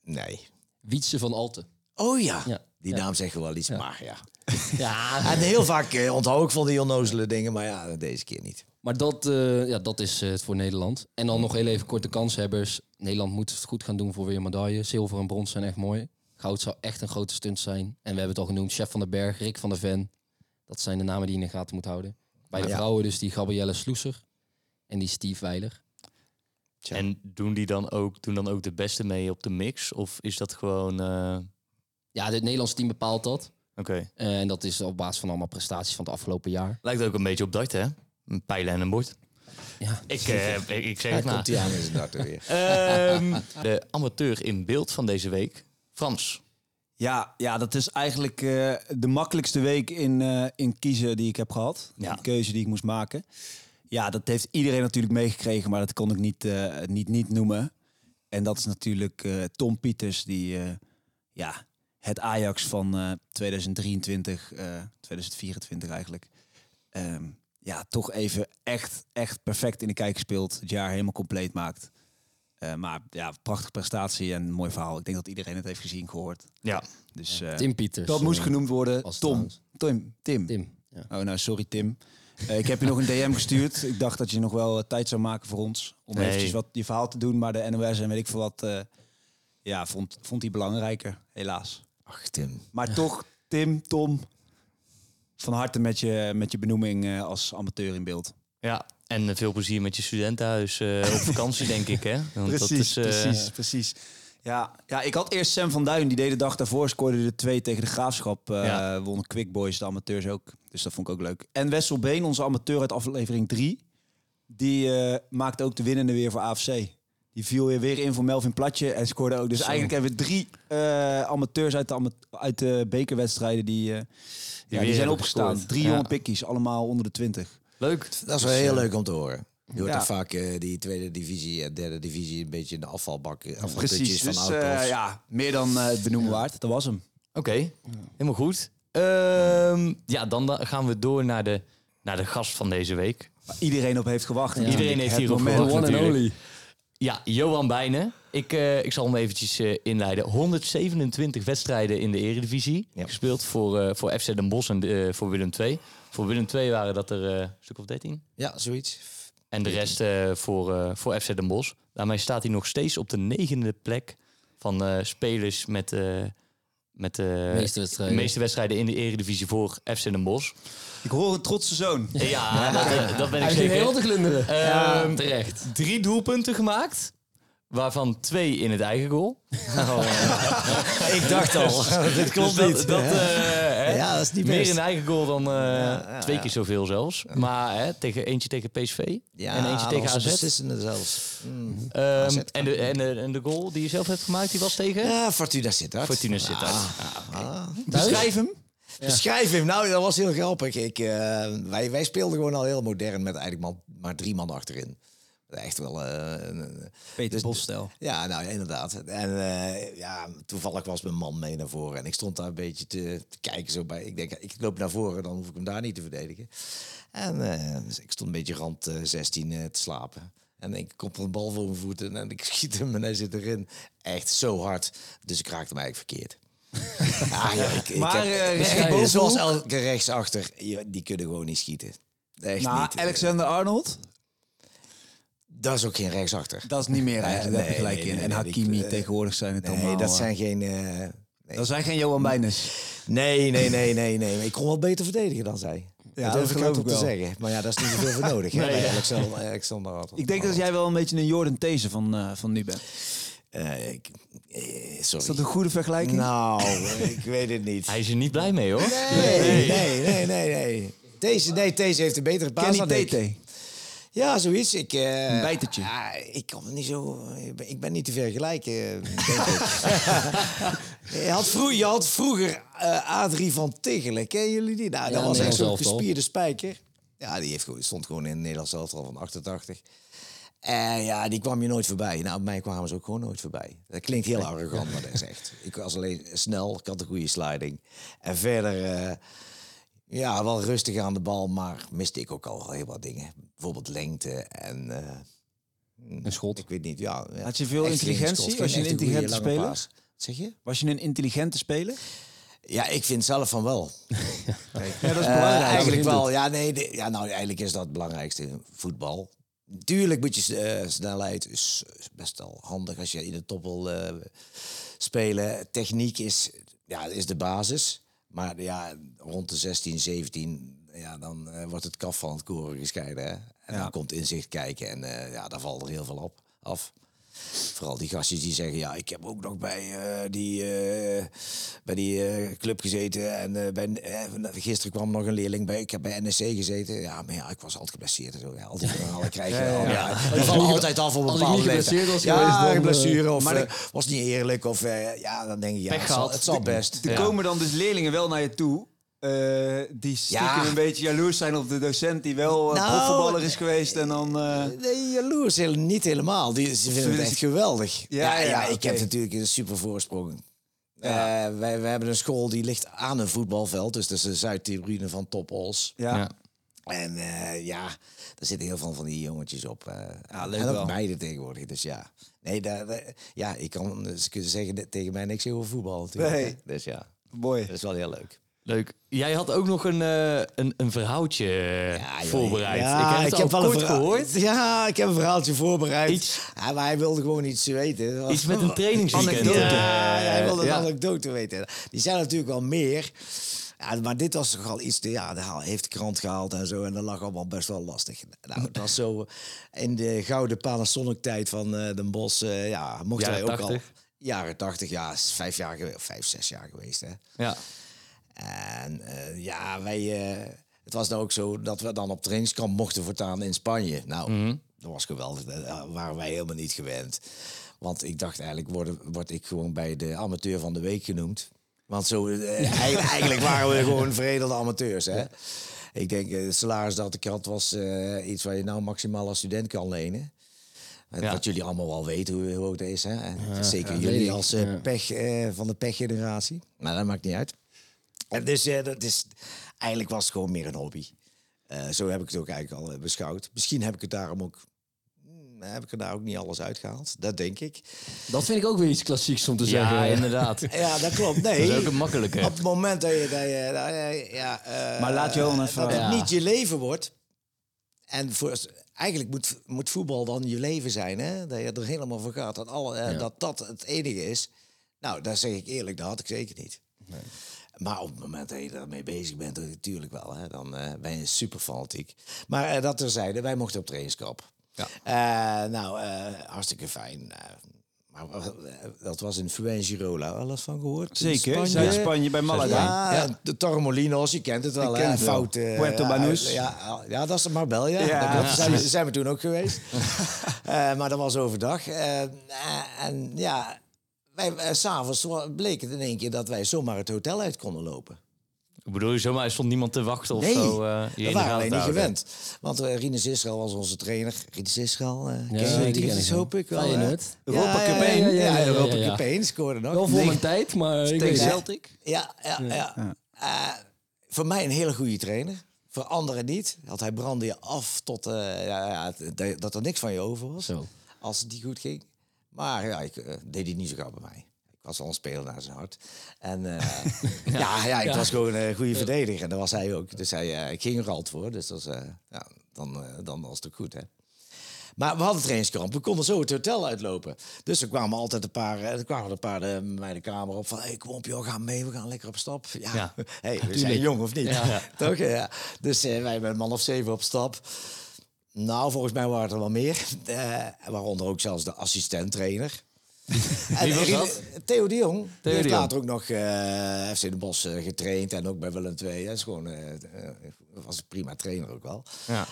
Speaker 3: Nee.
Speaker 4: Wietse van Alten.
Speaker 3: Oh ja,
Speaker 4: Ja.
Speaker 3: die
Speaker 4: Ja.
Speaker 3: naam zegt wel iets, maar ja.
Speaker 4: Ja,
Speaker 3: En heel vaak eh, onthoud ik van die onnozele dingen, maar ja, deze keer niet.
Speaker 4: Maar dat, eh, ja, dat is eh, het voor Nederland. En dan nog heel even korte kanshebbers. Nederland moet het goed gaan doen voor weer een medaille. Zilver en brons zijn echt mooi. Goud zou echt een grote stunt zijn. En we hebben het al genoemd. Chef van den Berg, Rick van der Ven. Dat zijn de namen die je in de gaten moet houden. Bij de
Speaker 3: Ja.
Speaker 4: vrouwen dus die Gabrielle Sloeser. En die Steve Weiler.
Speaker 3: Tja.
Speaker 2: En doen die dan ook, doen dan ook de beste mee op de mix? Of is dat gewoon... eh,
Speaker 4: Ja, het Nederlandse team bepaalt dat.
Speaker 2: Oké.
Speaker 4: Eh, en dat is op basis van allemaal prestaties van het afgelopen jaar.
Speaker 2: Lijkt ook een beetje op dat, hè? Een pijlen en een bord.
Speaker 4: Ja,
Speaker 2: Ik, eh, ik, ik zeg het maar.
Speaker 3: komt aan in zijn darten weer.
Speaker 2: Ehm, de amateur in beeld van deze week. Frans.
Speaker 1: Ja, ja, dat is eigenlijk eh, de makkelijkste week in, eh, in kiezen die ik heb gehad.
Speaker 2: Ja.
Speaker 1: De keuze die ik moest maken. Ja, dat heeft iedereen natuurlijk meegekregen, maar dat kon ik niet, eh, niet, niet noemen. En dat is natuurlijk Tom Pieters, die ja, het Ajax van eh, 2023, eh, 2024 eigenlijk. ehm, ja, toch even echt, echt perfect in de kijk gespeeld. Het jaar helemaal compleet maakt. Eh, maar ja, prachtige prestatie en een mooi verhaal. Ik denk dat iedereen het heeft gezien, gehoord.
Speaker 2: Ja.
Speaker 1: Dus eh,
Speaker 4: Tim Pieters.
Speaker 1: dat moest
Speaker 4: eh,
Speaker 1: genoemd worden. Tom.
Speaker 4: trouwens.
Speaker 1: Tim. Tim.
Speaker 4: Tim. Ja.
Speaker 1: Oh, nou, sorry Tim. Eh, ik heb je nog een DM gestuurd. Ik dacht dat je nog wel tijd zou maken voor ons. Om
Speaker 2: Nee.
Speaker 1: eventjes wat je verhaal te doen. Maar de NOS en weet ik veel wat... eh, ja, vond, vond hij belangrijker. Helaas.
Speaker 3: Ach, Tim.
Speaker 1: Maar toch, Tim, Tom... Van harte met je, met je benoeming eh, als amateur in beeld.
Speaker 2: Ja. En eh, veel plezier met je studentenhuis eh, op vakantie, denk ik, hè? Want dat
Speaker 1: Precies,
Speaker 2: is, eh,
Speaker 1: precies, precies. Ja, ja, ik had eerst Sam van Duin. Die deed de dag daarvoor. Scoorde de twee tegen de Graafschap.
Speaker 2: Ja.
Speaker 1: Wonnen Quick Boys, de amateurs ook. Dus dat vond ik ook leuk. En Wessel Been, onze amateur uit aflevering 3. Die maakte ook de winnende weer voor AFC. Die viel weer, weer in voor Melvin Platje en scoorde ook. Dus eigenlijk hebben we drie amateurs uit de, ama- uit de bekerwedstrijden die, ja, die zijn opgestaan. Drie
Speaker 2: Ja.
Speaker 1: jonge pikkies, allemaal onder de 20.
Speaker 2: Leuk.
Speaker 3: Dat is wel heel leuk om te horen. Je hoort
Speaker 1: ja.
Speaker 3: vaak eh, die tweede divisie en derde divisie een beetje in de afvalbak. eh,
Speaker 1: Precies,
Speaker 3: van
Speaker 1: dus eh, ja, meer dan eh, het benoemen waard. Dat was hem.
Speaker 2: Oké, helemaal goed. Ehm, ja, dan da- gaan we door naar de, naar de gast van deze week.
Speaker 1: Waar iedereen op heeft gewacht.
Speaker 4: Ja.
Speaker 2: Iedereen heeft hierop gewacht
Speaker 4: One and only.
Speaker 2: Ja, Johan Bijnen. Ik, eh, ik zal hem eventjes eh, inleiden. 127 wedstrijden in de eredivisie
Speaker 3: Ja.
Speaker 2: gespeeld voor, eh, voor FC Den Bosch en eh, voor Willem II. Voor Willem II waren dat er eh, een stuk of 13.
Speaker 3: Ja, zoiets.
Speaker 2: En de rest eh, voor, eh, voor FC Den Bosch. Daarmee staat hij nog steeds op de negende plek van eh, spelers met, eh met de
Speaker 4: Meeste wedstrijden.
Speaker 2: meeste wedstrijden in de eredivisie voor FC Den Bosch.
Speaker 1: Ik hoor een trotse zoon.
Speaker 2: Ja, dat, dat ben ik
Speaker 4: Hij ging
Speaker 2: zeker.
Speaker 4: heel te glunderen.
Speaker 2: Ehm,
Speaker 4: terecht.
Speaker 2: Drie doelpunten gemaakt. Waarvan twee in het eigen goal.
Speaker 3: Ik dacht al, dit klopt
Speaker 2: Dus
Speaker 3: niet.
Speaker 2: dat, dat, eh, hè?
Speaker 3: Ja, dat is niet
Speaker 2: Meer
Speaker 3: best.
Speaker 2: in eigen goal dan eh,
Speaker 3: ja,
Speaker 2: twee
Speaker 3: ja.
Speaker 2: keer zoveel zelfs. Maar hè, tegen, eentje tegen PSV en eentje tegen AZ.
Speaker 3: beslissende zelfs. Mm. AZ
Speaker 2: en, de, en, de, en de goal die je zelf hebt gemaakt, die was tegen?
Speaker 3: Ja, Fortuna Sittard.
Speaker 2: Fortuna Sittard.
Speaker 3: Ah.
Speaker 1: Beschrijf hem.
Speaker 3: Beschrijf hem. Nou, dat was heel grappig. Ik, eh, wij, wij speelden gewoon al heel modern met eigenlijk maar, maar drie man achterin. Echt wel... een- een-
Speaker 1: Peter
Speaker 3: Dus-. Ja, nou ja, inderdaad. En eh, ja, toevallig was mijn man mee naar voren. En ik stond daar een beetje te, te kijken zo bij. Ik denk, ik loop naar voren, dan hoef ik hem daar niet te verdedigen. En eh, dus ik stond een beetje rand eh, 16 eh, te slapen. En ik kom een bal voor mijn voeten en ik schiet hem en hij zit erin. Echt zo hard. Dus ik raakte hem eigenlijk verkeerd. Ah, ja, ik, ik
Speaker 1: Maar,
Speaker 3: heb- zoals elke rechtsachter, die kunnen gewoon niet schieten. Echt
Speaker 1: Nou,
Speaker 3: niet.
Speaker 1: Alexander Arnold,
Speaker 3: Dat is ook geen rechtsachter.
Speaker 1: dat is niet meer
Speaker 3: Nee,
Speaker 1: eigenlijk. daar heb je
Speaker 3: nee,
Speaker 1: gelijk
Speaker 3: nee,
Speaker 1: in.
Speaker 3: nee,
Speaker 1: en
Speaker 3: nee,
Speaker 1: Hakimi
Speaker 3: eh,
Speaker 1: tegenwoordig zijn het
Speaker 3: Nee,
Speaker 1: allemaal.
Speaker 3: dat zijn geen... eh, nee.
Speaker 1: Dat zijn geen Johan Bijnes.
Speaker 3: Nee, nee, nee, nee, nee. Ik kon wel beter verdedigen dan zij.
Speaker 1: Ja,
Speaker 3: dat
Speaker 1: dat
Speaker 3: ik
Speaker 1: geloof
Speaker 3: ook
Speaker 1: ik
Speaker 3: te
Speaker 1: wel.
Speaker 3: zeggen. Maar ja, daar is niet zoveel voor nodig. hè, bij Alexander, Alexander Arnold.
Speaker 1: Ik denk dat jij wel een beetje een Jordan These van, eh, van nu bent.
Speaker 3: Ik, sorry.
Speaker 1: Is dat een goede vergelijking?
Speaker 3: Nou, ik weet het niet.
Speaker 2: Hij is er niet blij mee, hoor.
Speaker 3: Nee, nee, nee, nee, nee. Deze, nee, deze heeft een betere baas
Speaker 1: Kenny
Speaker 3: dan ik. Ja, zoiets. Ik, eh,
Speaker 1: Een bijtertje.
Speaker 3: ik het niet zo. Ik ben, ik ben niet te vergelijken. Je, had vroeger, je had vroeger eh, Adrie van Tichelen. Kennen jullie die? Nou, dat was echt zo'n gespierde spijker. Ja, die heeft, stond gewoon in het Nederlands elftal van 88. En ja, die kwam je nooit voorbij. Nou, mij kwamen ze ook gewoon nooit voorbij. Dat klinkt heel arrogant, maar dat is echt. Ik was alleen snel, ik had een goede sliding. En verder, eh, ja, wel rustig aan de bal, maar miste ik ook al heel wat dingen. Bijvoorbeeld lengte en... eh,
Speaker 4: Een schot.
Speaker 3: ik weet niet, ja. ja.
Speaker 1: Had je veel
Speaker 3: Echt
Speaker 1: intelligentie? Was je een intelligente speler?
Speaker 3: Wat zeg je?
Speaker 1: Was je een intelligente speler?
Speaker 3: Ja, ik vind zelf van wel.
Speaker 1: Ja, dat is
Speaker 3: Eh,
Speaker 1: belangrijk.
Speaker 3: eigenlijk wel. Ja, nee, de- ja, nou, eigenlijk is dat het belangrijkste in voetbal. Tuurlijk moet je eh, snelheid is is best wel handig als je in de top wil eh, spelen. Techniek is, ja, is de basis. Maar ja, rond de 16, 17, ja, dan eh, wordt het kaf van het koren gescheiden. Hè? En
Speaker 1: Ja.
Speaker 3: dan komt inzicht kijken en eh, ja, daar valt er heel veel op af. Vooral die gastjes die zeggen, ja, ik heb ook nog bij eh, die, eh, bij die club gezeten. En eh, bij, gisteren kwam nog een leerling bij, ik heb bij NSC gezeten. Ja, maar ja, ik was altijd geblesseerd en zo. Ja, al die verhalen krijg je al. Ja, vallen altijd af op een bepaalde
Speaker 4: niet
Speaker 3: leeftijd. ja,
Speaker 4: geweest, dan,
Speaker 3: een blessure of
Speaker 1: maar
Speaker 3: was niet eerlijk. Of ja, dan denk je, ja, het zal, het zal best.
Speaker 1: Er
Speaker 2: Ja.
Speaker 1: komen dan dus leerlingen wel naar je toe. Eh, die stiekem
Speaker 3: Ja.
Speaker 1: een beetje jaloers zijn op de docent die wel eh,
Speaker 3: Nou,
Speaker 1: is geweest. En dan... eh,
Speaker 3: Nee, jaloers heel, niet helemaal. Die, ze vinden het echt geweldig.
Speaker 1: Ja,
Speaker 3: Ja, ja,
Speaker 1: ja,
Speaker 3: ik heb natuurlijk een super voorsprong.
Speaker 1: Ja.
Speaker 3: Eh, wij, wij hebben een school die ligt aan een voetbalveld. Dus dat is de Zuid-tribune van Top Os.
Speaker 1: ja.
Speaker 2: Ja.
Speaker 3: En eh, ja, daar zitten heel veel van die jongetjes op. eh
Speaker 1: Ja, leuk
Speaker 3: en ook
Speaker 1: wel.
Speaker 3: meiden tegenwoordig. Dus ja, nee, daar, daar- ja, ik kan, ze kunnen zeggen tegen mij niks over voetbal. Natuurlijk.
Speaker 1: Nee.
Speaker 3: Dus ja,
Speaker 1: Mooi.
Speaker 3: dat is wel heel leuk.
Speaker 2: Leuk. Jij had ook nog een, eh, een, een verhaaltje eh,
Speaker 3: Ja,
Speaker 2: voorbereid.
Speaker 3: ja,
Speaker 2: ik heb het
Speaker 3: wel een
Speaker 2: kort
Speaker 3: verhaal-
Speaker 2: gehoord.
Speaker 3: Ja, ik heb een verhaaltje voorbereid.
Speaker 2: Iets-
Speaker 3: Ja, maar hij wilde gewoon iets weten.
Speaker 2: Iets met een trainingsweekend.
Speaker 3: Ja, hij wilde een anekdote weten. Die zijn natuurlijk wel meer. Ja, maar dit was toch al iets, te- ja, dat heeft de krant gehaald en zo. En dat lag allemaal best wel lastig. Nou, het was zo in de gouden Panasonic-tijd van eh Den Bosch. eh, ja, mochten wij ook
Speaker 2: 80.
Speaker 3: al... Jaren 80, ja, is vijf jaar geweest, vijf, zes jaar geweest, hè.
Speaker 2: Ja.
Speaker 3: En eh, ja, wij, eh, het was nou ook zo dat we dan op trainingskamp mochten voortaan in Spanje. Nou, dat was geweldig. Dat waren wij helemaal niet gewend. Want ik dacht eigenlijk, word, word ik gewoon bij de amateur van de week genoemd. Want zo, eh, eigenlijk, eigenlijk waren we gewoon veredelde amateurs. Hè? Ik denk, eh, het salaris dat ik had was eh, iets waar je nou maximaal als student kan lenen. Eh,
Speaker 2: Ja.
Speaker 3: Dat jullie allemaal wel weten hoe, hoe hoog dat is. Hè? En zeker
Speaker 4: ja,
Speaker 3: jullie als eh, pech eh, van de pechgeneratie. Maar dat maakt niet uit. En dus eh, dat is, eigenlijk was het gewoon meer een hobby. Eh, zo heb ik het ook eigenlijk al eh, beschouwd. Misschien heb ik het daarom ook, hmm, heb ik er daar ook niet alles uitgehaald. Dat denk ik.
Speaker 4: Dat vind ik ook weer iets klassieks om te zeggen.
Speaker 2: ja, inderdaad.
Speaker 3: Ja, dat klopt.
Speaker 2: Dat
Speaker 3: Nee.
Speaker 2: is ook een makkelijke.
Speaker 3: Op het moment dat je, dat je, dat je- ja, eh,
Speaker 1: Maar laat Johan even-
Speaker 3: dat het
Speaker 2: Ja.
Speaker 3: niet je leven wordt. En voor, eigenlijk moet, moet voetbal dan je leven zijn, hè? Dat je er helemaal voor gaat. Dat, alle, dat dat het enige is. Nou, daar zeg ik eerlijk, dat had ik zeker niet. Maar op het moment dat je daarmee bezig bent, natuurlijk wel. Hè? Dan eh, ben je super fanatiek. Maar eh, dat terzijde, wij mochten op trainingskamp.
Speaker 2: Ja.
Speaker 3: Eh, nou, hartstikke fijn. Maar dat was in Fuengirola. Wel eens van gehoord? In
Speaker 1: Zeker,
Speaker 3: Spanje.
Speaker 1: Zuid-Spanje bij Malaga.
Speaker 3: Ja, de Torremolinos, je kent het wel.
Speaker 1: Ik ken.
Speaker 3: Fout.
Speaker 1: Puerto Banús.
Speaker 3: Ja, ja, dat is Marbella. Ja.
Speaker 1: Ja.
Speaker 3: Dat. Zijn, zijn we toen ook geweest. Maar dat was overdag. En ja, wij, eh, s'avonds bleek het in één keer dat wij zomaar het hotel uit konden lopen.
Speaker 2: Ik bedoel je zomaar, er stond niemand te wachten of
Speaker 3: Nee,
Speaker 2: zo? eh, je in
Speaker 3: dat waren wij niet
Speaker 2: houden?
Speaker 3: gewend. Want uh, Rinus Israël was onze trainer. Rinus Israël, uh,
Speaker 4: Ja,
Speaker 3: ken je
Speaker 4: die
Speaker 3: die
Speaker 4: wel.
Speaker 3: hoop ik wel.
Speaker 4: Feyenoord.
Speaker 1: Europa
Speaker 3: ja,
Speaker 1: Cup
Speaker 3: ja,
Speaker 1: 1.
Speaker 3: Ja,
Speaker 4: Ja, ja, ja,
Speaker 3: Europa
Speaker 4: ja, ja.
Speaker 3: Cup 1 scoorde nog.
Speaker 4: Wel voor mijn tijd, maar ik weet.
Speaker 1: Celtic.
Speaker 3: Ja, ja, ja. Eh, voor mij een hele goede trainer. Voor anderen niet. Want hij brandde je af tot eh, ja, ja, dat- dat er niks van je over was.
Speaker 4: Zo.
Speaker 3: Als het niet goed ging. Maar ja, ik eh, deed hij niet zo gauw bij mij. Ik was al een speler naar zijn hart. En eh, ja. ja, ik was gewoon een goede verdediger. En dat was hij ook. Dus hij, eh, ik ging er altijd voor. Dus dat was, ja, dan, dan was het ook goed, hè. Maar we hadden trainingskamp. We konden zo het hotel uitlopen. Dus er kwamen altijd een paar, er kwamen een paar mij de kamer op van... Hey, kom op joh, ga mee, we gaan lekker op stap. Ja,
Speaker 2: Ja.
Speaker 3: hey, we zijn jong of niet?
Speaker 2: Ja.
Speaker 3: Toch? Ja. Dus wij met een man of zeven op stap. Nou, volgens mij waren er wel meer. Eh, waaronder ook zelfs de assistent-trainer. En
Speaker 2: Wie was dat?
Speaker 3: Theo de Jong. Die
Speaker 2: de
Speaker 3: heeft
Speaker 2: Jong.
Speaker 3: later ook nog eh, FC De Bosch eh, getraind. En ook bij Willem II. Hij is gewoon, was een prima trainer ook wel.
Speaker 2: Ja.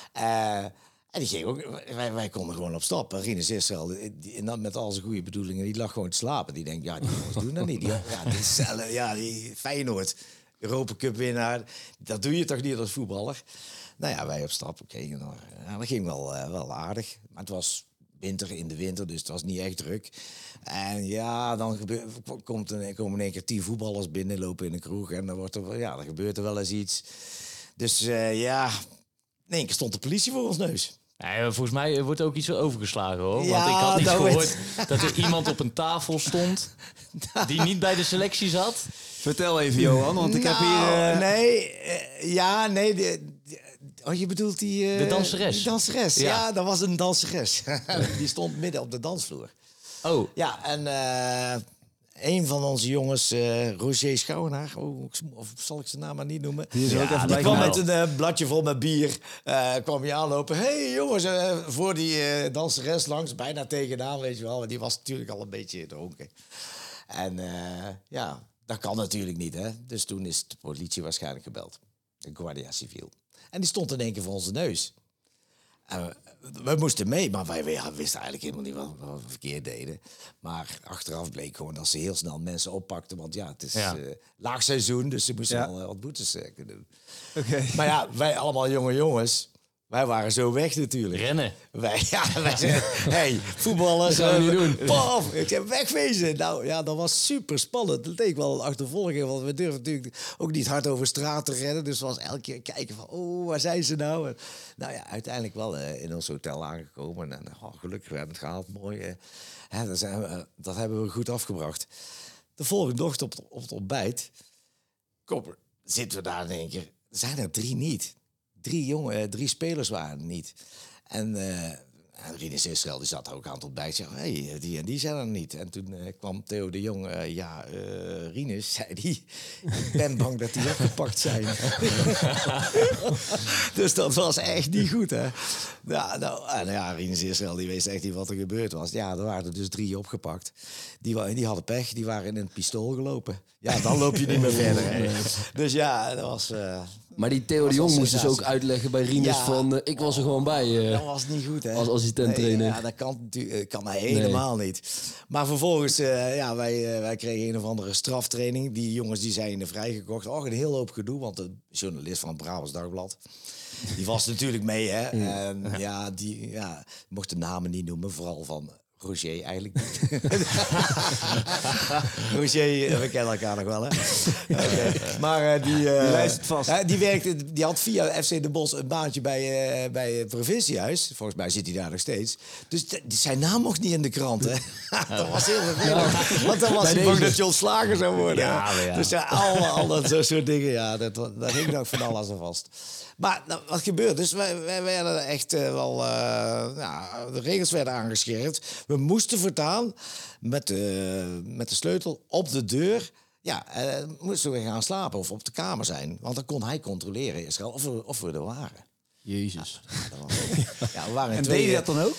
Speaker 3: En die ging ook, wij, wij konden gewoon op stap. Rinus Israël, die, die- en dat met al zijn goede bedoelingen, die lag gewoon te slapen. Die denkt, ja, die jongens doen dat niet. Die, ja, die, cellen, ja, die Feyenoord, Europa Cup winnaar, dat doe je toch niet als voetballer? Nou ja, wij op stap, oké. en dan- ja, dat ging wel, eh, wel aardig. Maar het was winter in de winter, dus het was niet echt druk. En ja, dan komt er, komen in één keer tien voetballers binnenlopen in een kroeg. En dan, wordt er, ja, dan gebeurt er wel eens iets. Dus eh, ja, in één keer stond de politie voor ons neus.
Speaker 2: Nee, volgens mij wordt ook iets overgeslagen hoor.
Speaker 3: Ja,
Speaker 2: Want ik had niet
Speaker 3: dat
Speaker 2: gehoord dat er iemand op een tafel stond die niet bij de selectie zat.
Speaker 1: Vertel even, Johan, want ik heb hier...
Speaker 3: Nou,
Speaker 1: eh,
Speaker 3: Nee, eh, ja, nee. De, de- oh, je bedoelt die... eh,
Speaker 2: De danseres.
Speaker 3: Die danseres,
Speaker 2: Ja.
Speaker 3: ja. dat was een danseres. die stond midden op de dansvloer.
Speaker 2: Oh,
Speaker 3: Ja, en eh, een van onze jongens, eh, Roger Schouwenaar, oh, of zal ik zijn naam maar niet noemen?
Speaker 1: Die is ook even
Speaker 3: die kwam met een bladje vol met bier, eh, kwam je aanlopen. hey, jongens, voor die eh, danseres langs, bijna tegenaan, weet je wel. Want die was natuurlijk al een beetje dronken. En eh, ja, dat kan natuurlijk niet, hè. Dus toen is de politie waarschijnlijk gebeld. De Guardia Civil. En die stond in één keer voor onze neus. En we, we moesten mee, maar wij, wisten eigenlijk helemaal niet wat, wat we verkeerd deden. Maar achteraf bleek gewoon dat ze heel snel mensen oppakten. Want ja, het is
Speaker 2: Ja.
Speaker 3: eh, laag seizoen, dus ze moesten
Speaker 1: Ja.
Speaker 3: al eh, wat boetes eh, kunnen doen. Maar ja, wij allemaal jonge jongens, wij waren zo weg natuurlijk.
Speaker 2: rennen.
Speaker 3: Wij, ja, wij zeiden, hey, voetballers.
Speaker 4: Dat gaan we
Speaker 3: eh,
Speaker 4: niet doen.
Speaker 3: Paf, ik zei, wegwezen. Nou ja, dat was super spannend. Dat leek wel een achtervolging, want we durfden natuurlijk ook niet hard over straat te rennen. Dus het was elke keer kijken van, oh, waar zijn ze nou? En, nou ja, uiteindelijk wel eh, in ons hotel aangekomen. En oh, gelukkig werden het gehaald, mooi. eh. Hè, dat, zijn we, eh, dat hebben we goed afgebracht. De volgende ochtend op, op het ontbijt, kom, zitten we daar in één keer. Er zijn er drie niet. Drie jongen, eh, drie spelers waren er niet. En uh, Rinus Israël die zat daar ook aan het ontbijt. Zei, hey, die en die zijn er niet. En toen eh, kwam Theo de Jong. ja, Rinus, zei die. Ik ben bang dat die opgepakt zijn. dus dat was echt niet goed, hè. Nou, en ja, Rinus Israël die wist echt niet wat er gebeurd was. Ja, er waren er dus drie opgepakt. Die, die hadden pech, die waren in een pistool gelopen. Ja, dan loop je niet meer verder. hè. Dus ja, dat was... eh,
Speaker 4: Maar die Theo de Jong moest dus ook uitleggen bij Rinus
Speaker 3: Ja.
Speaker 4: van... eh, ik was er gewoon bij. eh.
Speaker 3: Dat was niet goed, hè?
Speaker 4: als assistent-trainer.
Speaker 3: Nee, ja, dat kan, natuurlijk- kan hij helemaal niet. Maar vervolgens, eh, ja, wij, eh, wij kregen een of andere straftraining. Die jongens die zijn vrijgekocht. Och, een heel hoop gedoe, want de journalist van het Brabants Dagblad... Die was natuurlijk mee, hè? En ja, die ja, mocht de namen niet noemen, vooral van Roger eigenlijk. niet. Roger, eh, we kennen elkaar nog wel, hè? Oké. Maar eh, die, eh,
Speaker 1: Die luistert vast.
Speaker 3: die, werkte, die had via FC De Bosch een baantje bij, eh, bij het provinciehuis. Volgens mij zit hij daar nog steeds. Dus zijn naam mocht niet in de krant, hè? dat was heel vervelend. Want dan was hij bang dat je ontslagen zou worden.
Speaker 2: Ja, ja.
Speaker 3: Dus ja, al, al dat zo- soort dingen, ja, dat, daar ging nog van alles aan vast. Maar nou, wat gebeurt? Dus wij, wij werden echt eh, wel... eh, ja, de regels werden aangescherpt. We moesten voortaan met de, met de sleutel op de deur... Ja, eh, moesten we gaan slapen of op de kamer zijn. Want dan kon hij controleren Israël, of, we, of we er waren.
Speaker 4: Jezus.
Speaker 3: Ja, we waren in
Speaker 1: En
Speaker 3: tweeën.
Speaker 1: deed je dat dan ook?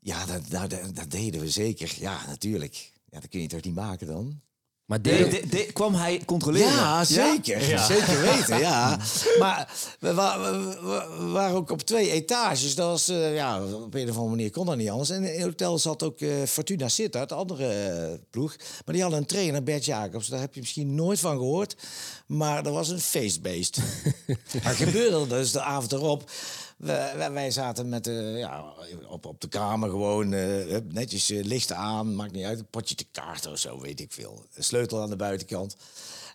Speaker 3: Ja, dat, nou, dat, dat deden we zeker. Ja, natuurlijk. Ja, dat kun je toch niet maken dan?
Speaker 4: Maar
Speaker 1: De- de- de- kwam hij controleren?
Speaker 3: Ja, zeker.
Speaker 2: Ja.
Speaker 3: Zeker weten, ja. Maar we, wa- we- we- we waren ook op twee etages. Dat was, eh, ja, op een of andere manier kon dat niet anders. En in het hotel zat ook eh, Fortuna Sittard, de andere eh, ploeg. Maar die hadden een trainer, Bert Jacobs. Daar heb je misschien nooit van gehoord. Maar dat was een feestbeest. Wat gebeurde dus de avond erop? Wij, zaten met, eh, ja, op, op de kamer gewoon eh, netjes eh, licht aan. Maakt niet uit, een potje te kaarten of zo, weet ik veel. Sleutel aan de buitenkant.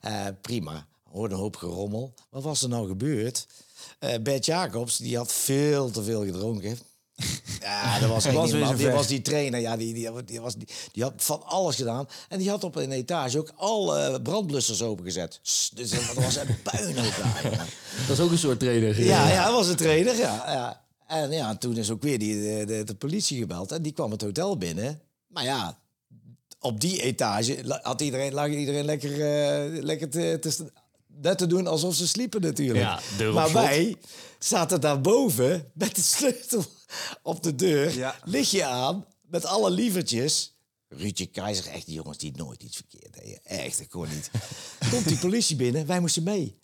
Speaker 3: Eh, prima. Hoorde een hoop gerommel. Wat was er nou gebeurd? Bert Jacobs, die had veel te veel gedronken. Ja, dat was, echt
Speaker 1: Was
Speaker 3: die was die trainer, ja, die, die, die, was, die, die had van alles gedaan. En die had op een etage ook al eh, brandblussers opengezet. Dus dat was een puinhoop daar.
Speaker 4: Dat is ook een soort trainer.
Speaker 3: Ja, ja, hij was een trainer, ja. ja. En ja, toen is ook weer die, de, de, de politie gebeld en die kwam het hotel binnen. Maar ja, op die etage had iedereen, lag iedereen lekker, eh, lekker te, net te doen alsof ze sliepen natuurlijk.
Speaker 2: Ja,
Speaker 3: maar wij zaten daarboven met de sleutel op de deur.
Speaker 1: Ja.
Speaker 3: Licht je aan met alle lievertjes. Ruudje Keizer, echt die jongens die nooit iets verkeerd deden. Echt, dat kon niet. Komt die politie binnen, wij moesten mee.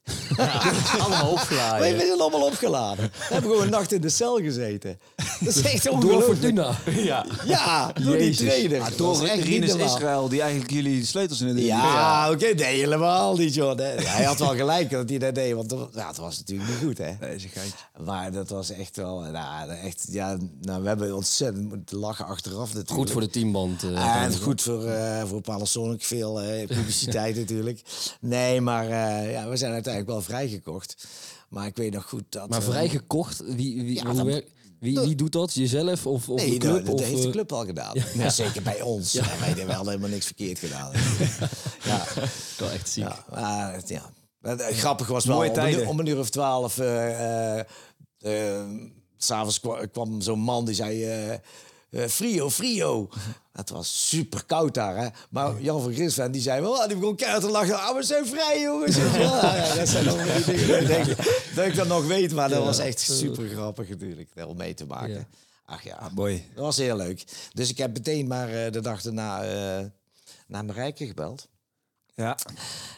Speaker 2: Allemaal
Speaker 3: Wij
Speaker 2: opgeladen.
Speaker 3: zijn allemaal opgeladen. We hebben gewoon een nacht in de cel gezeten. Dat is echt
Speaker 4: Door
Speaker 3: ongelooflijk.
Speaker 4: Fortuna.
Speaker 2: Ja.
Speaker 3: Ja, door die
Speaker 4: Jezus.
Speaker 3: trainer.
Speaker 1: Ja,
Speaker 3: Dat
Speaker 1: door
Speaker 3: echt
Speaker 1: Rinus. Israël, die eigenlijk jullie sleutels in de deur
Speaker 3: Ja, oké, nee, helemaal niet, joh. Nee, Hij had wel gelijk dat hij dat deed, want dat, ja, het was natuurlijk niet goed, hè.
Speaker 1: Nee, is een geintje.
Speaker 3: Maar dat was echt wel, nou, echt, ja, nou, we hebben ontzettend moeten lachen achteraf natuurlijk.
Speaker 4: Goed voor de teamband. eh,
Speaker 3: En goed voor, eh voor Panasonic, veel eh, publiciteit natuurlijk. Nee, maar eh, ja, we zijn uiteindelijk wel vrijgekocht. Maar ik weet nog goed dat...
Speaker 4: Maar
Speaker 3: eh,
Speaker 4: vrijgekocht, wie, wie,
Speaker 3: Ja,
Speaker 4: hoe
Speaker 3: dat-
Speaker 4: werkt- wie, wie doet dat? Jezelf of, of
Speaker 3: Nee,
Speaker 4: de club?
Speaker 3: nou, dat
Speaker 4: of,
Speaker 3: heeft de
Speaker 4: eh,
Speaker 3: club al gedaan. Ja. Zeker bij ons. Ja. Wij hebben wel helemaal niks verkeerd gedaan. ja.
Speaker 4: Wel echt ziek.
Speaker 3: Ja, maar, het- ja. Maar grappig was wel, om een, om een uur of twaalf... eh eh, eh, S'avonds kwam, kwam zo'n man die zei... eh frio, frio. Het was super koud daar, hè. Maar Jan van Grisven die zei wel... ah, Die begon keihard te lachen. Ah, we zijn vrij, jongens. ja, ja, dat zijn allemaal die dingen dat ik, denk, dat ik dat nog weet. Maar dat was echt super grappig natuurlijk. Om mee te maken. Ach ja,
Speaker 1: Mooi.
Speaker 3: dat was heel leuk. Dus ik heb meteen maar eh, de dag daarna eh naar Marijke gebeld.
Speaker 1: Ja.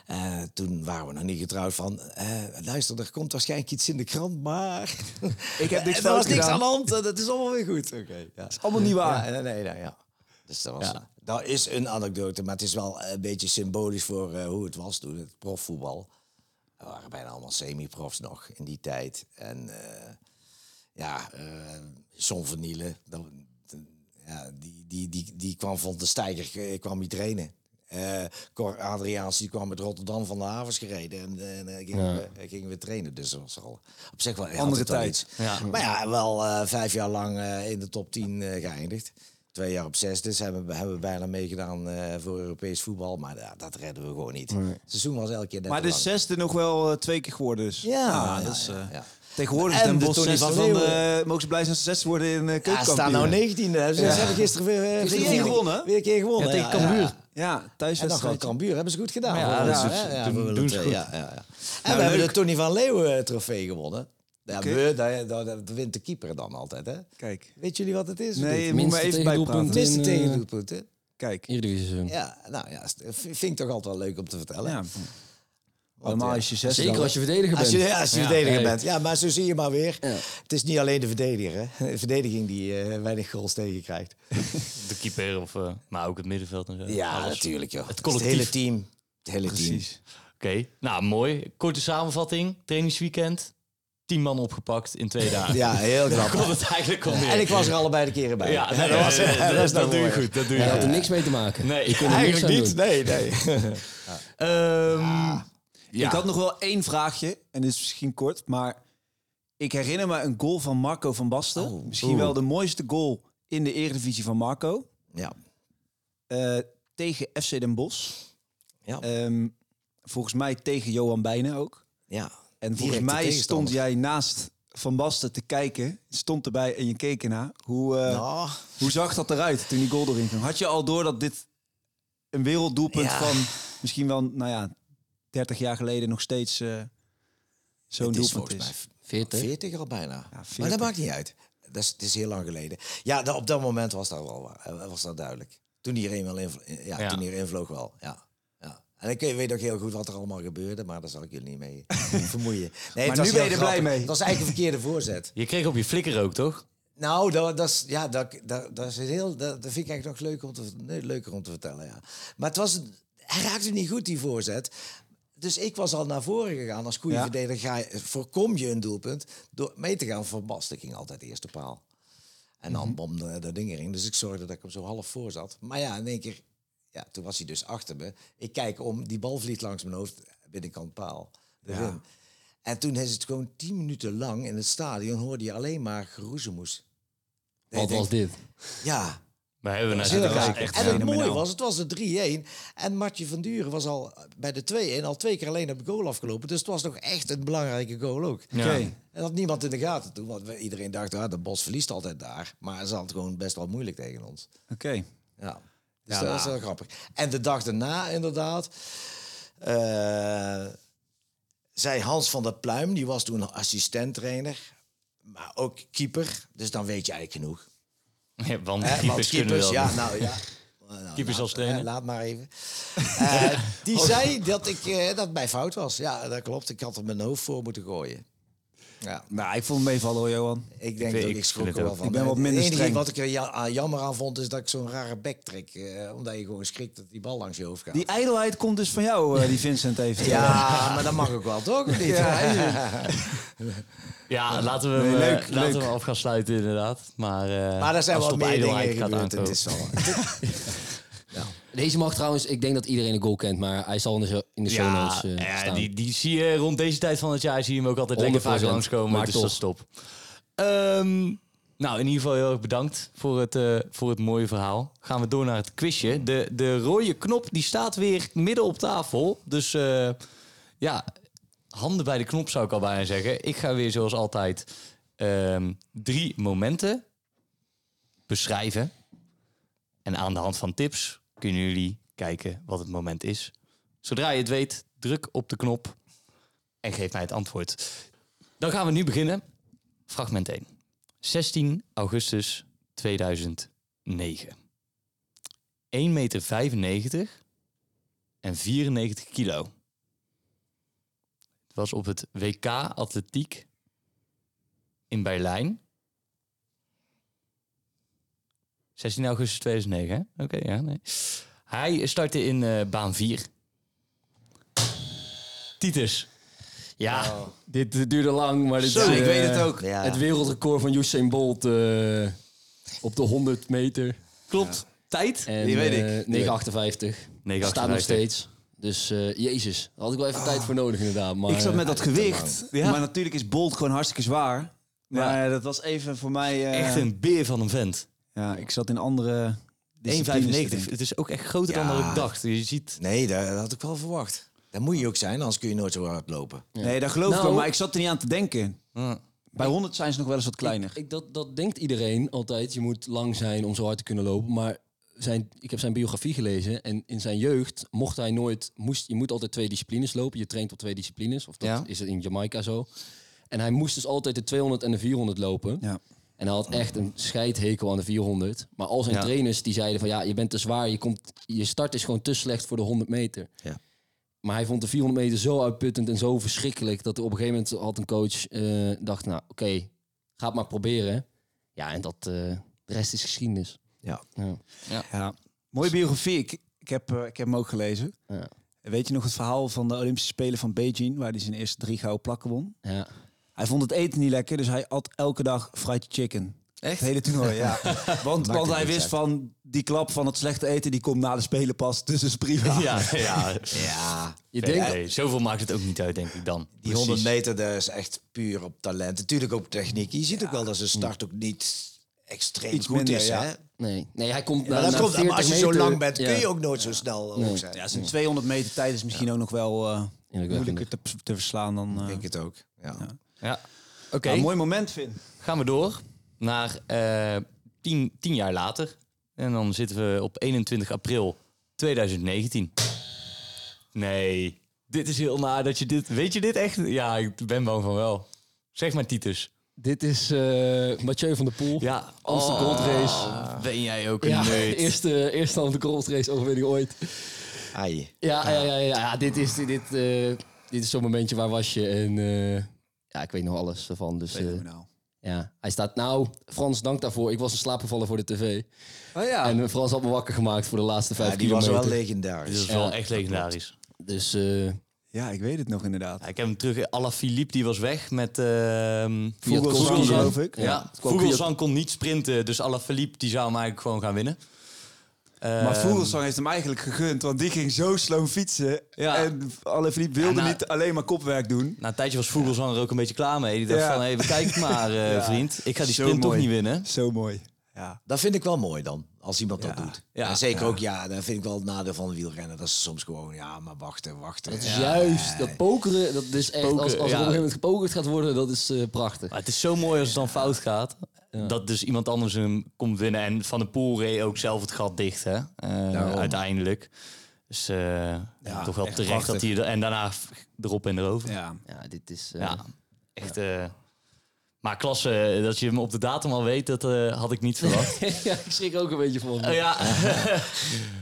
Speaker 3: Eh, toen waren we nog niet getrouwd van... eh, luister, er komt waarschijnlijk iets in de krant, maar...
Speaker 1: Ik heb niks
Speaker 3: er was
Speaker 1: fout
Speaker 3: niks aan de hand. Dat is allemaal weer goed. Oké. ja.
Speaker 1: is allemaal niet waar.
Speaker 3: Ja, nee, nee, ja. Dus dat, was, dat is een anekdote, maar het is wel een beetje symbolisch voor eh, hoe het was toen, het profvoetbal. We waren bijna allemaal semi-profs nog in die tijd. En ja, John van Nielen, dat, ja, die, die, die, die kwam van de steiger, kwam hij trainen. Eh Cor Adriaans die kwam met Rotterdam van de havens gereden en, en eh, gingen, we, gingen we trainen. Dus dat was al op zich wel
Speaker 1: Andere tijd.
Speaker 2: Ja.
Speaker 3: Maar ja, wel eh, vijf jaar lang eh, in de top 10 eh, geëindigd. Twee jaar op zes, dus hebben we, hebben we bijna meegedaan eh, voor Europees voetbal. Maar dat redden we gewoon niet. Het seizoen was elke keer net
Speaker 1: Maar de
Speaker 3: lang.
Speaker 1: zesde nog wel eh, twee keer geworden dus.
Speaker 3: Ja, ja,
Speaker 1: eh,
Speaker 3: ja.
Speaker 1: Tegenwoordig is
Speaker 3: En
Speaker 1: Den
Speaker 3: de
Speaker 1: Bosch
Speaker 3: Tony
Speaker 1: zesde
Speaker 3: van
Speaker 1: van, eh mogen ze blij zijn ze zesde worden in uh,
Speaker 3: Ja, staan nou 19e. Dus ze hebben gisteren weer, eh,
Speaker 1: Gisteren
Speaker 3: weer
Speaker 1: weer gewonnen.
Speaker 3: Weer een keer gewonnen.
Speaker 4: Ja, tegen
Speaker 3: ja,
Speaker 4: Cambuur.
Speaker 3: Ja.
Speaker 1: Ja,
Speaker 3: En
Speaker 1: thuiswedstrijd.
Speaker 3: Cambuur hebben ze goed gedaan.
Speaker 2: Ja,
Speaker 3: hoor.
Speaker 2: dat is-
Speaker 3: hè?
Speaker 2: doen- ze goed.
Speaker 3: Ja, ja, ja. En
Speaker 1: Nou,
Speaker 3: we hebben
Speaker 1: leuk.
Speaker 3: de Tony van Leeuwen trofee gewonnen. Ja,
Speaker 1: Oké.
Speaker 3: we, dat, dat, dat wint de keeper dan altijd. Hè?
Speaker 1: Kijk.
Speaker 3: Weet jullie wat het is?
Speaker 1: Nee, moet me
Speaker 4: Minste
Speaker 1: even
Speaker 4: tegendoelpunt.
Speaker 1: bijpraten.
Speaker 3: Minste
Speaker 4: in, eh,
Speaker 3: tegendoelpunten.
Speaker 1: Kijk.
Speaker 4: Eredivisie seizoen.
Speaker 3: Ja, nou ja, vind ik toch altijd wel leuk om te vertellen.
Speaker 1: Ja. Normaal
Speaker 3: ja,
Speaker 1: als je zesde
Speaker 4: Zeker
Speaker 1: dan-
Speaker 4: als je verdediger
Speaker 3: Als
Speaker 4: bent.
Speaker 3: je, ja, als je
Speaker 2: Ja,
Speaker 3: verdediger bent. Ja, maar zo zie je maar weer.
Speaker 4: Ja.
Speaker 3: Het is niet alleen de verdediger. Hè? De verdediging die eh, weinig goals tegenkrijgt.
Speaker 2: De keeper, of, eh, maar ook het middenveld en zo.
Speaker 3: Ja,
Speaker 2: Alles.
Speaker 3: natuurlijk. Joh.
Speaker 2: Het
Speaker 3: Het, hele team. Het hele team.
Speaker 1: Precies.
Speaker 2: Oké, nou mooi. Korte samenvatting. Trainingsweekend. Tien man opgepakt in twee dagen.
Speaker 3: Ja, heel
Speaker 2: Daar
Speaker 3: grappig.
Speaker 2: komt het eigenlijk om.
Speaker 3: En ik was er allebei de keren bij.
Speaker 2: Ja, nee,
Speaker 3: dat was,
Speaker 2: eh,
Speaker 3: dat
Speaker 2: dat,
Speaker 3: nou
Speaker 2: doe je
Speaker 3: mooi.
Speaker 2: goed. Dat doe
Speaker 4: Je had er niks mee te maken.
Speaker 2: Nee,
Speaker 4: je kunt er niks aan
Speaker 3: Eigenlijk niet.
Speaker 4: doen.
Speaker 3: Nee, nee.
Speaker 2: Ehm, ja.
Speaker 1: Ik had nog wel één vraagje, en dit is misschien kort, maar ik herinner me een goal van Marco van Basten.
Speaker 3: Oh.
Speaker 1: Misschien
Speaker 3: Oeh.
Speaker 1: wel de mooiste goal in de Eredivisie van Marco.
Speaker 3: Ja.
Speaker 1: Eh, tegen FC Den Bosch.
Speaker 3: Ja.
Speaker 1: Ehm, volgens mij tegen Johan Bijnen ook.
Speaker 3: ja.
Speaker 1: En volgens mij stond jij naast Van Basten te kijken. Stond erbij en je keek ernaar. Hoe,
Speaker 3: Nou,
Speaker 1: hoe zag dat eruit toen die goal erin ging? Had je al door dat dit een werelddoelpunt
Speaker 3: Ja.
Speaker 1: van misschien wel, nou ja, 30 jaar geleden nog steeds eh, zo'n
Speaker 3: is
Speaker 1: doelpunt is?
Speaker 3: mij
Speaker 4: 40.
Speaker 3: 40 al bijna.
Speaker 1: Ja,
Speaker 3: Maar
Speaker 1: 40.
Speaker 3: dat maakt niet uit. Dat is, het is heel lang geleden. Ja, op dat moment was dat wel waar, eh, was dat duidelijk. Toen hij er eenmaal in, ja,
Speaker 2: Ja.
Speaker 3: Toen erin vloog wel, ja. ja. En ik weet ook heel goed wat er allemaal gebeurde, maar daar zal ik jullie niet mee vermoeien. Nee, het
Speaker 1: nu
Speaker 3: was
Speaker 1: ben je er blij mee.
Speaker 3: Het was eigenlijk een verkeerde voorzet.
Speaker 2: Je kreeg op je flikker ook, toch?
Speaker 3: Nou, dat, dat, is, ja, dat, dat, dat, is heel, dat, dat vind ik eigenlijk nog leuk om te, nee, leuker om te vertellen. Ja. Maar het was, hij raakte niet goed, die voorzet. Dus ik was al naar voren gegaan. Als goede
Speaker 1: Ja.
Speaker 3: verdediger ga je, voorkom je een doelpunt door mee te gaan van Bas. Ik ging altijd de eerste paal. En dan
Speaker 1: Mhm.
Speaker 3: bom de, de ding erin. Dus ik zorgde dat ik hem zo half voor zat. Maar ja, in één keer, ja, toen was hij dus achter me. Ik kijk om, die bal vliegt langs mijn hoofd, binnenkant paal. En toen is het gewoon tien minuten lang in het stadion hoorde je alleen maar geroezemoes.
Speaker 4: Wat was dit?
Speaker 3: Ja,
Speaker 2: We hebben
Speaker 3: dat
Speaker 2: naar
Speaker 3: raar.
Speaker 2: kijken.
Speaker 3: En het mooie was, het was de 3-1. En Matje van Duren was al bij de 2-1 al twee keer alleen op de goal afgelopen. Dus het was nog echt een belangrijke goal ook.
Speaker 2: Ja.
Speaker 1: Oké.
Speaker 3: En had niemand in de gaten toen. Want we- iedereen dacht, ah, de Bos verliest altijd daar. Maar ze had het gewoon best wel moeilijk tegen ons.
Speaker 1: Oké.
Speaker 3: Ja, dus
Speaker 1: Ja,
Speaker 3: dat is wel grappig. En de dag daarna inderdaad... eh, zei Hans van der Pluim, die was toen assistent-trainer. Maar ook keeper. Dus dan weet je eigenlijk genoeg.
Speaker 2: Ja, want
Speaker 3: Hè,
Speaker 2: keepers,
Speaker 3: want
Speaker 2: kunnen wel.
Speaker 3: ja, nou ja. Nou,
Speaker 2: Keepers
Speaker 3: laat-
Speaker 2: als trainer?
Speaker 3: Laat maar even. Eh, die zei dat, ik, eh, dat mijn fout was. Ja, dat klopt. Ik had er mijn hoofd voor moeten gooien. Ja,
Speaker 1: Nou, ik vond het meevallen hoor, Johan.
Speaker 3: ik denk dat
Speaker 2: ik
Speaker 3: ik schrok er wel van.
Speaker 1: Ik ben wat minder
Speaker 3: Het enige
Speaker 1: streng.
Speaker 3: wat ik er ja, aan jammer aan vond, is dat ik zo'n rare bek trek. eh, omdat je gewoon schrikt dat die bal langs je hoofd gaat.
Speaker 1: Die ijdelheid komt dus van jou, eh, die Vincent heeft.
Speaker 3: Ja, maar dat mag ook wel, toch? Of niet?
Speaker 2: Ja, laten we hem,
Speaker 1: Nee,
Speaker 2: eh,
Speaker 1: leuk,
Speaker 2: laten we hem af gaan sluiten inderdaad. Maar, eh,
Speaker 3: Maar er zijn wel meer dingen gebeurd. Het is wel...
Speaker 4: Deze mag trouwens, ik denk dat iedereen een goal kent, maar hij zal in de, show- in de show
Speaker 2: Ja,
Speaker 4: notes eh,
Speaker 2: ja,
Speaker 4: staan.
Speaker 2: die, die zie je rond deze tijd van het jaar zie je hem ook altijd lekker vaak
Speaker 4: 100%,
Speaker 2: langskomen.
Speaker 4: maar
Speaker 2: dus dat is top. Ehm, nou, in ieder geval heel erg bedankt voor het, eh, voor het mooie verhaal. Gaan we door naar het quizje. De, de rode knop die staat weer midden op tafel. Dus eh, ja, handen bij de knop zou ik al bijna zeggen. Ik ga weer zoals altijd ehm, drie momenten beschrijven. En aan de hand van tips kunnen jullie kijken wat het moment is. Zodra je het weet, druk op de knop en geef mij het antwoord. Dan gaan we nu beginnen. Fragment 1. 16 augustus 2009. 1,95 meter en 94 kilo. Het was op het WK Atletiek in Berlijn. 16 augustus 2009, hè? Oké, ja, nee. Hij startte in eh, baan 4. Titus.
Speaker 4: Ja, dit duurde lang, maar dit
Speaker 1: Zo,
Speaker 4: is,
Speaker 1: ik
Speaker 4: eh,
Speaker 1: weet het ook.
Speaker 3: Ja.
Speaker 4: Het wereldrecord van Usain Bolt eh, op de 100 meter.
Speaker 2: Klopt. Tijd?
Speaker 4: En,
Speaker 1: Die weet ik.
Speaker 4: eh, 958.
Speaker 2: 9,58.
Speaker 4: Staat nog steeds. Dus eh, jezus, daar had ik wel even tijd voor nodig inderdaad. Maar,
Speaker 1: ik zat met dat gewicht.
Speaker 2: Ja.
Speaker 1: Maar natuurlijk is Bolt gewoon hartstikke zwaar. Maar dat was even voor mij... eh,
Speaker 2: Echt een beer van een vent.
Speaker 1: Ja, ik zat in andere
Speaker 2: 1,95.
Speaker 1: disciplines te denken.
Speaker 2: Het is ook echt groter dan dat ik dacht. Je ziet...
Speaker 3: Nee, dat, had ik wel verwacht. Dat moet je ook zijn, anders kun je nooit zo hard lopen.
Speaker 1: Nee, dat geloof ik
Speaker 4: Nou-
Speaker 1: wel, maar ik zat er niet aan te denken. Bij 100 zijn ze nog wel eens wat kleiner.
Speaker 4: Ik, dat, dat denkt iedereen altijd. Je moet lang zijn om zo hard te kunnen lopen. Maar zijn, ik heb zijn biografie gelezen. En in zijn jeugd mocht hij nooit... Moest, je moet altijd twee disciplines lopen. Je traint op twee disciplines. Of dat
Speaker 2: Ja.
Speaker 4: is het in Jamaica zo. En hij moest dus altijd de 200 en de 400 lopen.
Speaker 1: Ja.
Speaker 4: En hij had echt een scheidhekel aan de 400. Maar al zijn
Speaker 2: Ja.
Speaker 4: trainers die zeiden van... Ja, je bent te zwaar. Je, komt, je start is gewoon te slecht voor de 100 meter.
Speaker 3: Ja.
Speaker 4: Maar hij vond de 400 meter zo uitputtend en zo verschrikkelijk... dat op een gegeven moment had een coach eh, dacht... Nou, oké, ga het maar proberen. Ja, en dat... eh, de rest is geschiedenis.
Speaker 3: Ja.
Speaker 4: Ja.
Speaker 1: Ja. Mooie biografie. Ik, ik, heb, eh, ik heb hem ook gelezen.
Speaker 4: Ja.
Speaker 1: Weet je nog het verhaal van de Olympische Spelen van Beijing, waar hij zijn eerste drie gouden plakken won?
Speaker 4: Ja.
Speaker 1: Hij vond het eten niet lekker, dus hij at elke dag fried chicken.
Speaker 2: Echt?
Speaker 1: Het hele toernooi, ja. Want, want hij wist van die klap van het slechte eten, die komt na de Spelen pas. Dus is prima.
Speaker 2: Ja, ja.
Speaker 3: Ja,
Speaker 4: Je
Speaker 2: Nee,
Speaker 4: denkt...
Speaker 2: nee, zoveel maakt het ook niet uit, denk ik dan.
Speaker 3: die 100 meter dat is echt puur op talent. Natuurlijk ook op techniek. Je ziet ook wel dat zijn start ook niet extreem
Speaker 1: Iets
Speaker 3: goed
Speaker 1: minder,
Speaker 3: is.
Speaker 1: ja.
Speaker 3: Hè?
Speaker 4: Nee, nee, hij komt na,
Speaker 3: dat
Speaker 4: na
Speaker 3: komt, maar
Speaker 4: 40
Speaker 3: als je
Speaker 4: meter,
Speaker 3: zo lang bent,
Speaker 4: ja,
Speaker 3: kun je ook nooit zo snel hoog zijn.
Speaker 1: Ja, zijn 200 meter tijd is misschien ook nog wel eh
Speaker 4: indrukwekkender.
Speaker 1: moeilijker te, te verslaan dan...
Speaker 3: Ik
Speaker 1: eh
Speaker 3: denk het ook. Ja.
Speaker 2: Ja. Oké,
Speaker 1: nou, mooi moment, Vin.
Speaker 2: gaan we door naar eh tien, tien jaar later. En dan zitten we op 21 april 2019. Nee, dit is heel naar dat je dit... Weet je dit echt? Ja, ik ben bang van wel. Zeg maar Titus.
Speaker 4: Dit is eh Mathieu van der Poel.
Speaker 2: Ja,
Speaker 4: Amsterdam Gold Race.
Speaker 2: Ben jij ook een
Speaker 4: Ja,
Speaker 2: nerd.
Speaker 4: eerste, eerste Amsterdam Gold Race overwinning ooit.
Speaker 3: Ai.
Speaker 4: Ja, ja, ja, ja, ja, dit is, dit, eh, dit is zo'n momentje, waar was je? En eh, ja, ik weet nog alles ervan. Dus eh,
Speaker 1: Fenomenaal.
Speaker 4: ja, hij staat, nou, Frans, dank daarvoor. Ik was in slaap gevallen voor de tv.
Speaker 1: Oh ja.
Speaker 4: En eh, Frans had me wakker gemaakt voor de laatste vijf
Speaker 3: Ja, die was
Speaker 4: kilometer.
Speaker 3: wel
Speaker 2: Dit
Speaker 3: legendarisch.
Speaker 2: is wel
Speaker 4: Ja,
Speaker 2: echt legendarisch.
Speaker 4: Dus eh
Speaker 1: ja, ik weet het nog inderdaad.
Speaker 2: Ja, ik heb hem terug. Alla Philippe die was weg met. ehm
Speaker 1: Vogelsang,
Speaker 4: Vogelsang.
Speaker 1: geloof ik.
Speaker 2: ja,
Speaker 4: Ja,
Speaker 2: Vogelsang kon niet sprinten, dus Alla Philippe die zou hem eigenlijk gewoon gaan winnen.
Speaker 1: Maar
Speaker 2: Ehm,
Speaker 1: Vogelsang heeft hem eigenlijk gegund, want die ging zo slow fietsen.
Speaker 2: Ja.
Speaker 1: En Alaphilippe wilde
Speaker 2: Ja, nou-
Speaker 1: niet alleen maar kopwerk doen.
Speaker 2: Na een tijdje was Vogelsang er ook een beetje klaar mee. Die dacht
Speaker 1: Ja.
Speaker 2: van, even kijk maar eh, vriend. Ik ga die sprint toch niet winnen.
Speaker 1: Zo mooi. Ja.
Speaker 3: Dat vind ik wel mooi dan, als iemand dat
Speaker 1: Ja.
Speaker 3: doet.
Speaker 2: Ja.
Speaker 3: en zeker ook, ja, dat vind ik wel het nadeel van wielrennen. Dat is soms gewoon, ja, maar wachten, wachten.
Speaker 4: dat is
Speaker 3: Ja.
Speaker 4: juist, dat pokeren, dat is echt, als, als er op een gegeven moment gepokerd gaat worden, dat is eh, prachtig.
Speaker 2: Maar het is zo mooi als het dan fout gaat. Dat dus iemand anders hem komt winnen. En Van de Poel reed ook zelf het gat dicht, hè? Eh, uiteindelijk. Dus eh, toch wel
Speaker 1: echt
Speaker 2: terecht dat hij... Er, en daarna erop en erover. Ja,
Speaker 1: ja.
Speaker 4: Ja, dit is... eh,
Speaker 2: ja echt... maar klasse, eh, dat je hem op de datum al weet, dat eh, had ik niet verwacht.
Speaker 4: ja, ik schrik ook een beetje van.
Speaker 2: Eh, ja,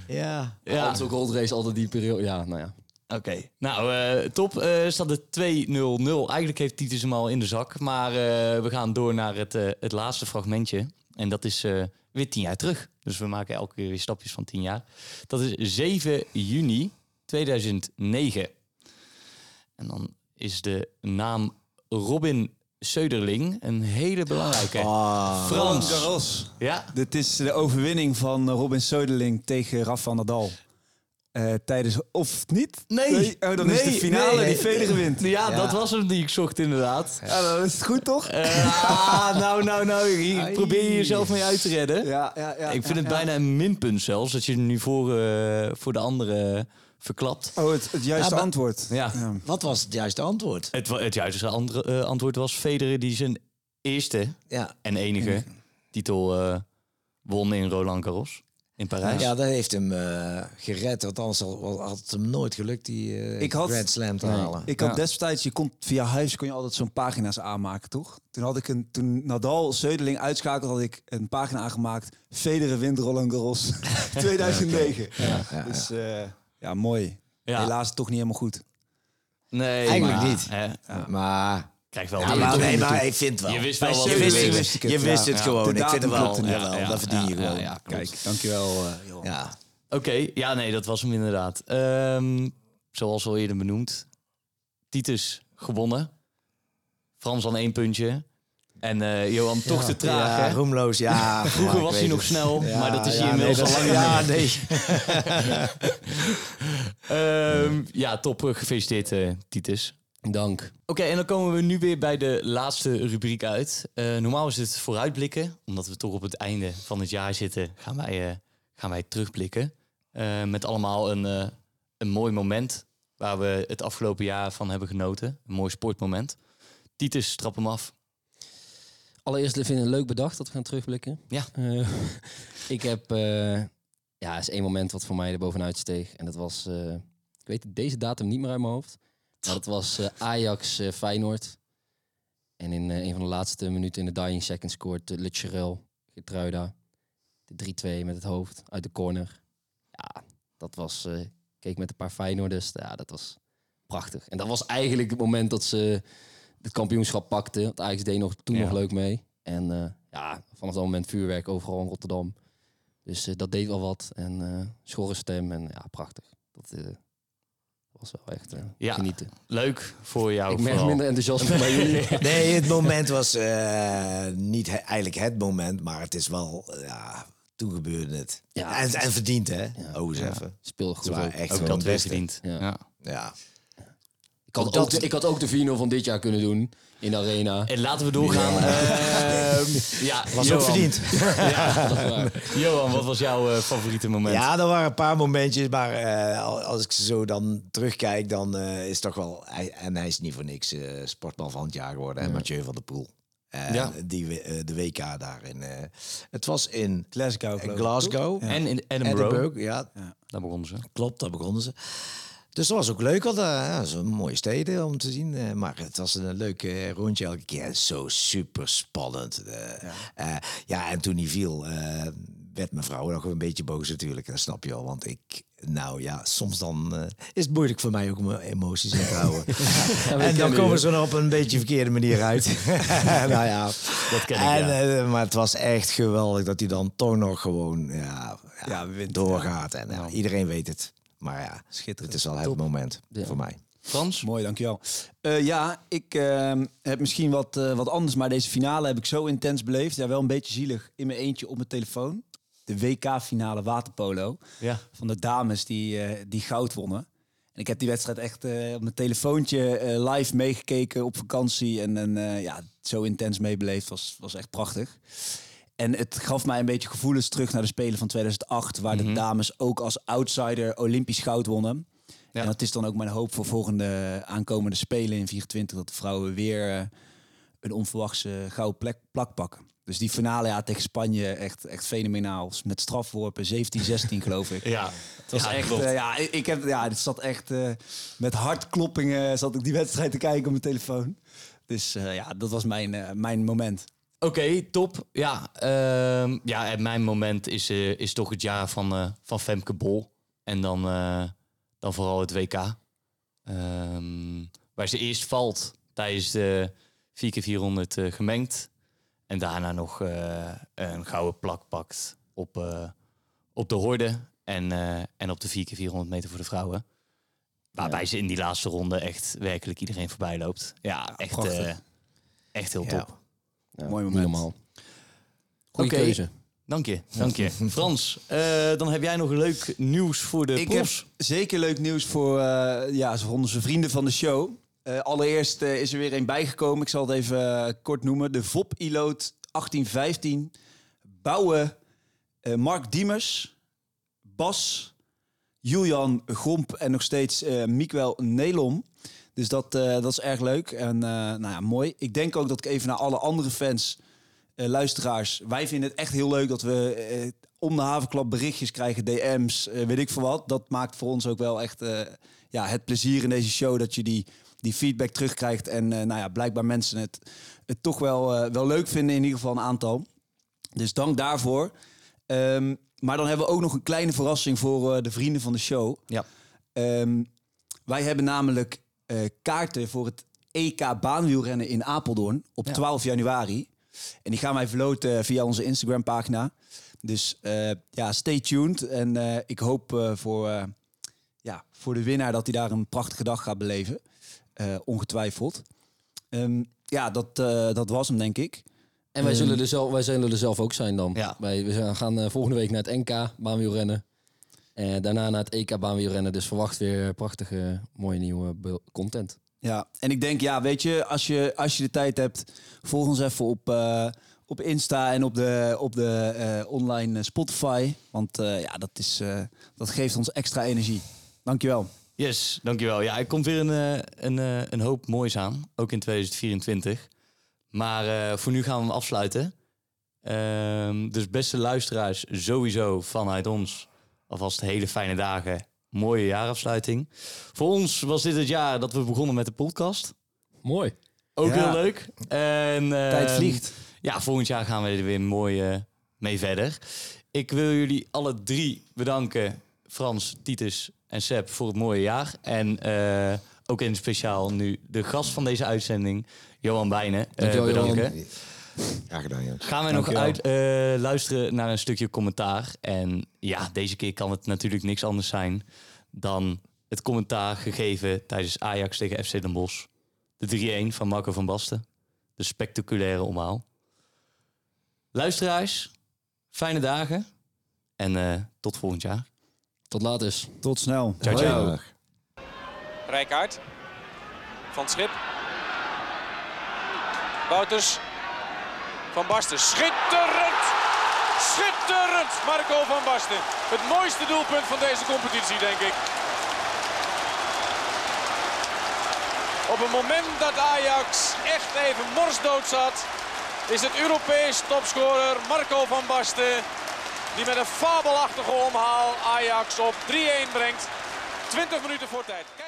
Speaker 3: Ja.
Speaker 2: ja.
Speaker 4: Amstel Gold Race, altijd die periode. Ja, nou ja.
Speaker 2: Oké, nou eh, top. Eh staat het 2-0-0. Eigenlijk heeft Titus hem al in de zak. Maar eh, we gaan door naar het, eh, het laatste fragmentje. En dat is eh, weer tien jaar terug. Dus we maken elke keer weer stapjes van tien jaar. Dat is 7 juni 2009. En dan is de naam Robin Söderling een hele belangrijke.
Speaker 3: Ah,
Speaker 2: Frans.
Speaker 1: Garros.
Speaker 2: Ja,
Speaker 1: Dit is de overwinning van Robin Söderling tegen Raf van Nadal. Eh, tijdens, of niet?
Speaker 2: Nee.
Speaker 1: Oh, dan is de finale
Speaker 2: nee.
Speaker 1: die Federer wint.
Speaker 2: ja,
Speaker 3: Ja.
Speaker 2: dat was hem die ik zocht inderdaad.
Speaker 1: Ja, dan is het goed, toch?
Speaker 2: Eh, ah, nou, nou, nou. Hier probeer je jezelf mee uit te redden.
Speaker 1: Ja, ja, ja.
Speaker 2: ik vind
Speaker 1: ja,
Speaker 2: het
Speaker 1: ja.
Speaker 2: bijna een minpunt zelfs, dat je nu voor, eh, voor de andere verklapt.
Speaker 1: Oh, het, het juiste
Speaker 3: Ja, maar-
Speaker 1: antwoord.
Speaker 2: Ja.
Speaker 3: Wat was het juiste antwoord?
Speaker 2: Het, het juiste andere, eh, antwoord was Federer die zijn eerste
Speaker 3: Ja.
Speaker 2: en enige titel eh, won in Roland Garros in Parijs.
Speaker 3: Ja, dat heeft hem eh, gered. Want anders had had het hem nooit gelukt die eh,
Speaker 1: Ik had-
Speaker 3: Grand Slam te
Speaker 4: Nee.
Speaker 3: halen.
Speaker 1: Ik had
Speaker 2: Ja.
Speaker 1: destijds, je kon via huis kon je altijd zo'n pagina's aanmaken, toch? Toen had ik een, toen Nadal Söderling uitschakelde, had ik een pagina aangemaakt. Federer wint Roland Garros 2009.
Speaker 3: ja,
Speaker 1: Dus eh, ja, mooi.
Speaker 2: Ja.
Speaker 1: Helaas toch niet helemaal goed.
Speaker 2: Nee,
Speaker 3: Eigenlijk
Speaker 2: maar,
Speaker 3: niet.
Speaker 2: hè,
Speaker 3: Maar,
Speaker 2: krijg wel
Speaker 3: ja, maar, nee, maar ik vind wel.
Speaker 2: Je wist wel wat
Speaker 3: je wist,
Speaker 1: wist
Speaker 3: je wist het
Speaker 2: Ja.
Speaker 3: gewoon. Ik vind het wel.
Speaker 2: Ja,
Speaker 3: dat verdien
Speaker 2: ja,
Speaker 3: je gewoon.
Speaker 2: ja,
Speaker 1: Kijk, dankjewel. eh joh.
Speaker 3: Ja.
Speaker 2: Oké, ja, nee, dat was hem inderdaad. Ehm, zoals al eerder benoemd. Titus gewonnen. Frans aan één puntje. En eh, Johan toch te traag.
Speaker 3: Ja, roemloos. Ja,
Speaker 2: Vroeger was hij nog
Speaker 3: het.
Speaker 2: snel,
Speaker 3: Ja,
Speaker 2: maar dat is hij
Speaker 3: ja,
Speaker 2: inmiddels
Speaker 3: nee,
Speaker 2: al lang
Speaker 3: Ja,
Speaker 2: niet
Speaker 3: nee.
Speaker 2: Ehm, ja, top. eh, Gefeliciteerd, eh, Titus.
Speaker 4: Dank.
Speaker 2: Oké, en dan komen we nu weer bij de laatste rubriek uit. Eh, normaal is het vooruitblikken. Omdat we toch op het einde van het jaar zitten, gaan wij, eh, gaan wij terugblikken. Eh, met allemaal een, eh, een mooi moment waar we het afgelopen jaar van hebben genoten. Een mooi sportmoment. Titus, trap hem af.
Speaker 4: Allereerst vind ik het leuk bedacht dat we gaan terugblikken.
Speaker 2: Ja.
Speaker 4: Eh, ik heb... eh, ja, is één moment wat voor mij er bovenuit steeg. En dat was... eh, ik weet deze datum niet meer uit mijn hoofd. Maar dat was Ajax Feyenoord. En in een van de laatste minuten in de dying second scoort uh, Le Cherel, Getruida. De 3-2 met het hoofd uit de corner. Ja, dat was... keek met een paar Feyenoorders. Ja, dat was prachtig. En dat was eigenlijk het moment dat ze het kampioenschap pakte. Want Ajax deed nog, toen
Speaker 2: Ja.
Speaker 4: nog leuk mee. En eh, ja, vanaf dat moment vuurwerk overal in Rotterdam. Dus eh, dat deed wel wat. En eh schorre stem en ja, prachtig. Dat eh, was wel echt
Speaker 2: Ja.
Speaker 4: genieten.
Speaker 2: Leuk voor jou
Speaker 4: ik merk
Speaker 2: vooral.
Speaker 4: minder enthousiasme bij jullie.
Speaker 3: Nee, het moment was eh, niet he- eigenlijk het moment, maar het is wel, ja, toen gebeurde het.
Speaker 4: Ja,
Speaker 3: en,
Speaker 4: het
Speaker 3: en verdiend, hè?
Speaker 4: Ja.
Speaker 3: Oh, eens even.
Speaker 4: Speelde goed.
Speaker 3: Het
Speaker 4: ook.
Speaker 3: echt
Speaker 2: Ook dat
Speaker 3: het
Speaker 2: verdiend.
Speaker 4: Ja.
Speaker 2: Ja.
Speaker 3: Ja.
Speaker 4: Ik, had
Speaker 3: Ook
Speaker 4: de, ik had ook de 4-0 van dit jaar kunnen doen in de arena.
Speaker 2: En laten we doorgaan. Ehm, ja,
Speaker 3: Was
Speaker 2: Johan.
Speaker 3: ook verdiend.
Speaker 2: Ja. Johan, wat was jouw eh, favoriete moment?
Speaker 3: Ja, er waren een paar momentjes, maar eh, al- als ik zo dan terugkijk, dan eh, is toch wel... Hij, en hij is niet voor niks eh, sportman van het jaar geworden, hè, Mathieu van der Poel. En
Speaker 2: Ja.
Speaker 3: die, de WK daarin. eh het was in
Speaker 1: Glasgow.
Speaker 3: Glasgow.
Speaker 2: En in Edinburgh,
Speaker 3: Edinburgh, ja,
Speaker 2: daar begonnen ze.
Speaker 3: klopt, daar begonnen ze. Dus dat was ook leuk, want uh, ja, zo'n mooie steden om te zien. Uh, maar het was een leuk uh, rondje elke keer. Zo super spannend. Ja. ja. en toen hij viel, werd mijn vrouw nog een beetje boos natuurlijk. Dat snap je al, want ik... Nou ja, soms dan is het moeilijk voor mij ook om mijn emoties in te houden. en dan komen ze er op een beetje verkeerde manier uit. nou ja, dat ken ik, en, Maar het was echt geweldig dat hij dan toch nog gewoon ja, ja, doorgaat. En iedereen weet het. Maar ja, Schitterend. het is wel het moment voor mij.
Speaker 2: Frans?
Speaker 1: Mooi, dankjewel. Uh, ja, ik uh, heb misschien wat, uh, wat anders, maar deze finale heb ik zo intens beleefd. Ja, wel een beetje zielig in mijn eentje op mijn telefoon. De WK-finale waterpolo ja. van de dames die, die goud wonnen. En ik heb die wedstrijd echt op mijn telefoontje live meegekeken op vakantie. En, en ja, zo intens meebeleefd was, was echt prachtig. En het gaf mij een beetje gevoelens terug naar de Spelen van 2008, waar de mhm. dames ook als outsider Olympisch goud wonnen. Ja. En dat is dan ook mijn hoop voor volgende aankomende Spelen in 24, dat de vrouwen weer uh, een onverwachte gouden plek, plak pakken. Dus die finale ja, tegen Spanje echt, echt fenomenaal. Met strafworpen 17-16 geloof ik.
Speaker 2: Ja,
Speaker 1: het was echt. Uh, ja, ik heb ja, het zat echt uh, met hartkloppingen zat ik die wedstrijd te kijken op mijn telefoon. Dus ja, dat was mijn, mijn moment.
Speaker 2: Oké, top. Ja, uh, ja, en mijn moment is, uh, is toch het jaar van, uh, van Femke Bol. En dan, uh, dan vooral het WK. Ehm, waar ze eerst valt tijdens de 4x400 gemengd. En daarna nog een gouden plak pakt op, op de horde. En, en op de 4x400 meter voor de vrouwen. Waarbij ja. ze in die laatste ronde echt werkelijk iedereen voorbij loopt. Ja, echt, echt heel top.
Speaker 1: Mooi moment. Normaal.
Speaker 4: Goeie keuze.
Speaker 2: Dank je, dank je. Frans, uh, dan heb jij nog leuk nieuws voor de
Speaker 1: Ik heb zeker leuk nieuws voor, uh, ja, onze vrienden van de show. Uh, allereerst is er weer een bijgekomen. Ik zal het even kort noemen. De VOP Iloot 1815. Bouwen Mark Diemers, Bas, Julian Gomp en nog steeds Mikwel Nelom. Dus dat, uh, dat is erg leuk en uh, nou ja, mooi. Ik denk ook dat ik even naar alle andere fans, uh, luisteraars... Wij vinden het echt heel leuk dat we om de havenklap berichtjes krijgen, DM's, weet ik veel wat. Dat maakt voor ons ook wel echt ja, het plezier in deze show dat je die, die feedback terugkrijgt. En nou ja, blijkbaar mensen het, het toch wel, wel leuk vinden, in ieder geval een aantal. Dus dank daarvoor. Um, maar dan hebben we ook nog een kleine verrassing voor de vrienden van de show.
Speaker 2: Ja.
Speaker 1: Um, wij hebben namelijk uh, kaarten voor het EK baanwielrennen in Apeldoorn op 12 januari. En die gaan wij verloten via onze Instagram pagina. Dus uh, ja, stay tuned. En uh, ik hoop voor, ja, voor de winnaar dat hij daar een prachtige dag gaat beleven. ongetwijfeld. Um, ja, dat, dat was hem, denk ik.
Speaker 4: En wij, zullen er zelf, wij zullen er zelf ook zijn dan. Ja. Wij we gaan volgende week naar het NK baanwielrennen. En daarna naar het EK baanwielrennen. Dus verwacht weer prachtige, mooie nieuwe content.
Speaker 1: Ja, en ik denk, ja, weet je, als je, als je de tijd hebt, volg ons even op, uh, op Insta en op de, op de uh, online Spotify. Want uh, ja, dat, is, dat geeft ons extra energie. Dankjewel.
Speaker 2: Yes, dankjewel. Ja, er komt weer een, een, een hoop moois aan, ook in 2024. Maar voor nu gaan we hem afsluiten. Ehm, dus beste luisteraars, sowieso vanuit ons Alvast hele fijne dagen. Mooie jaarafsluiting. Voor ons was dit het jaar dat we begonnen met de podcast.
Speaker 4: Mooi.
Speaker 2: Ook heel leuk. En,
Speaker 1: Tijd ehm, vliegt.
Speaker 2: Ja, volgend jaar gaan we er weer mooi uh, mee verder. Ik wil jullie alle drie bedanken. Frans, Titus en Seb voor het mooie jaar. En uh, ook in speciaal nu de gast van deze uitzending, Johan Bijnen, uh, bedanken.
Speaker 3: Ja, gedaan,
Speaker 2: Gaan we nog uit uh, luisteren naar een stukje commentaar. En ja, deze keer kan het natuurlijk niks anders zijn dan het commentaar gegeven tijdens Ajax tegen FC Den Bosch. De 3-1 van Marco van Basten. De spectaculaire omhaal. Luisteraars, fijne dagen. En uh, tot volgend jaar.
Speaker 4: Tot later.
Speaker 1: Tot snel.
Speaker 2: Ciao, ciao.
Speaker 5: Rijkaard. Van Schip. Wouters. Van Basten. Schitterend! Schitterend! Marco van Basten. Het mooiste doelpunt van deze competitie, denk ik. Op het moment dat Ajax echt even morsdood zat... is het Europees topscorer Marco van Basten... die met een fabelachtige omhaal Ajax op 3-1 brengt. 20 minuten voor tijd.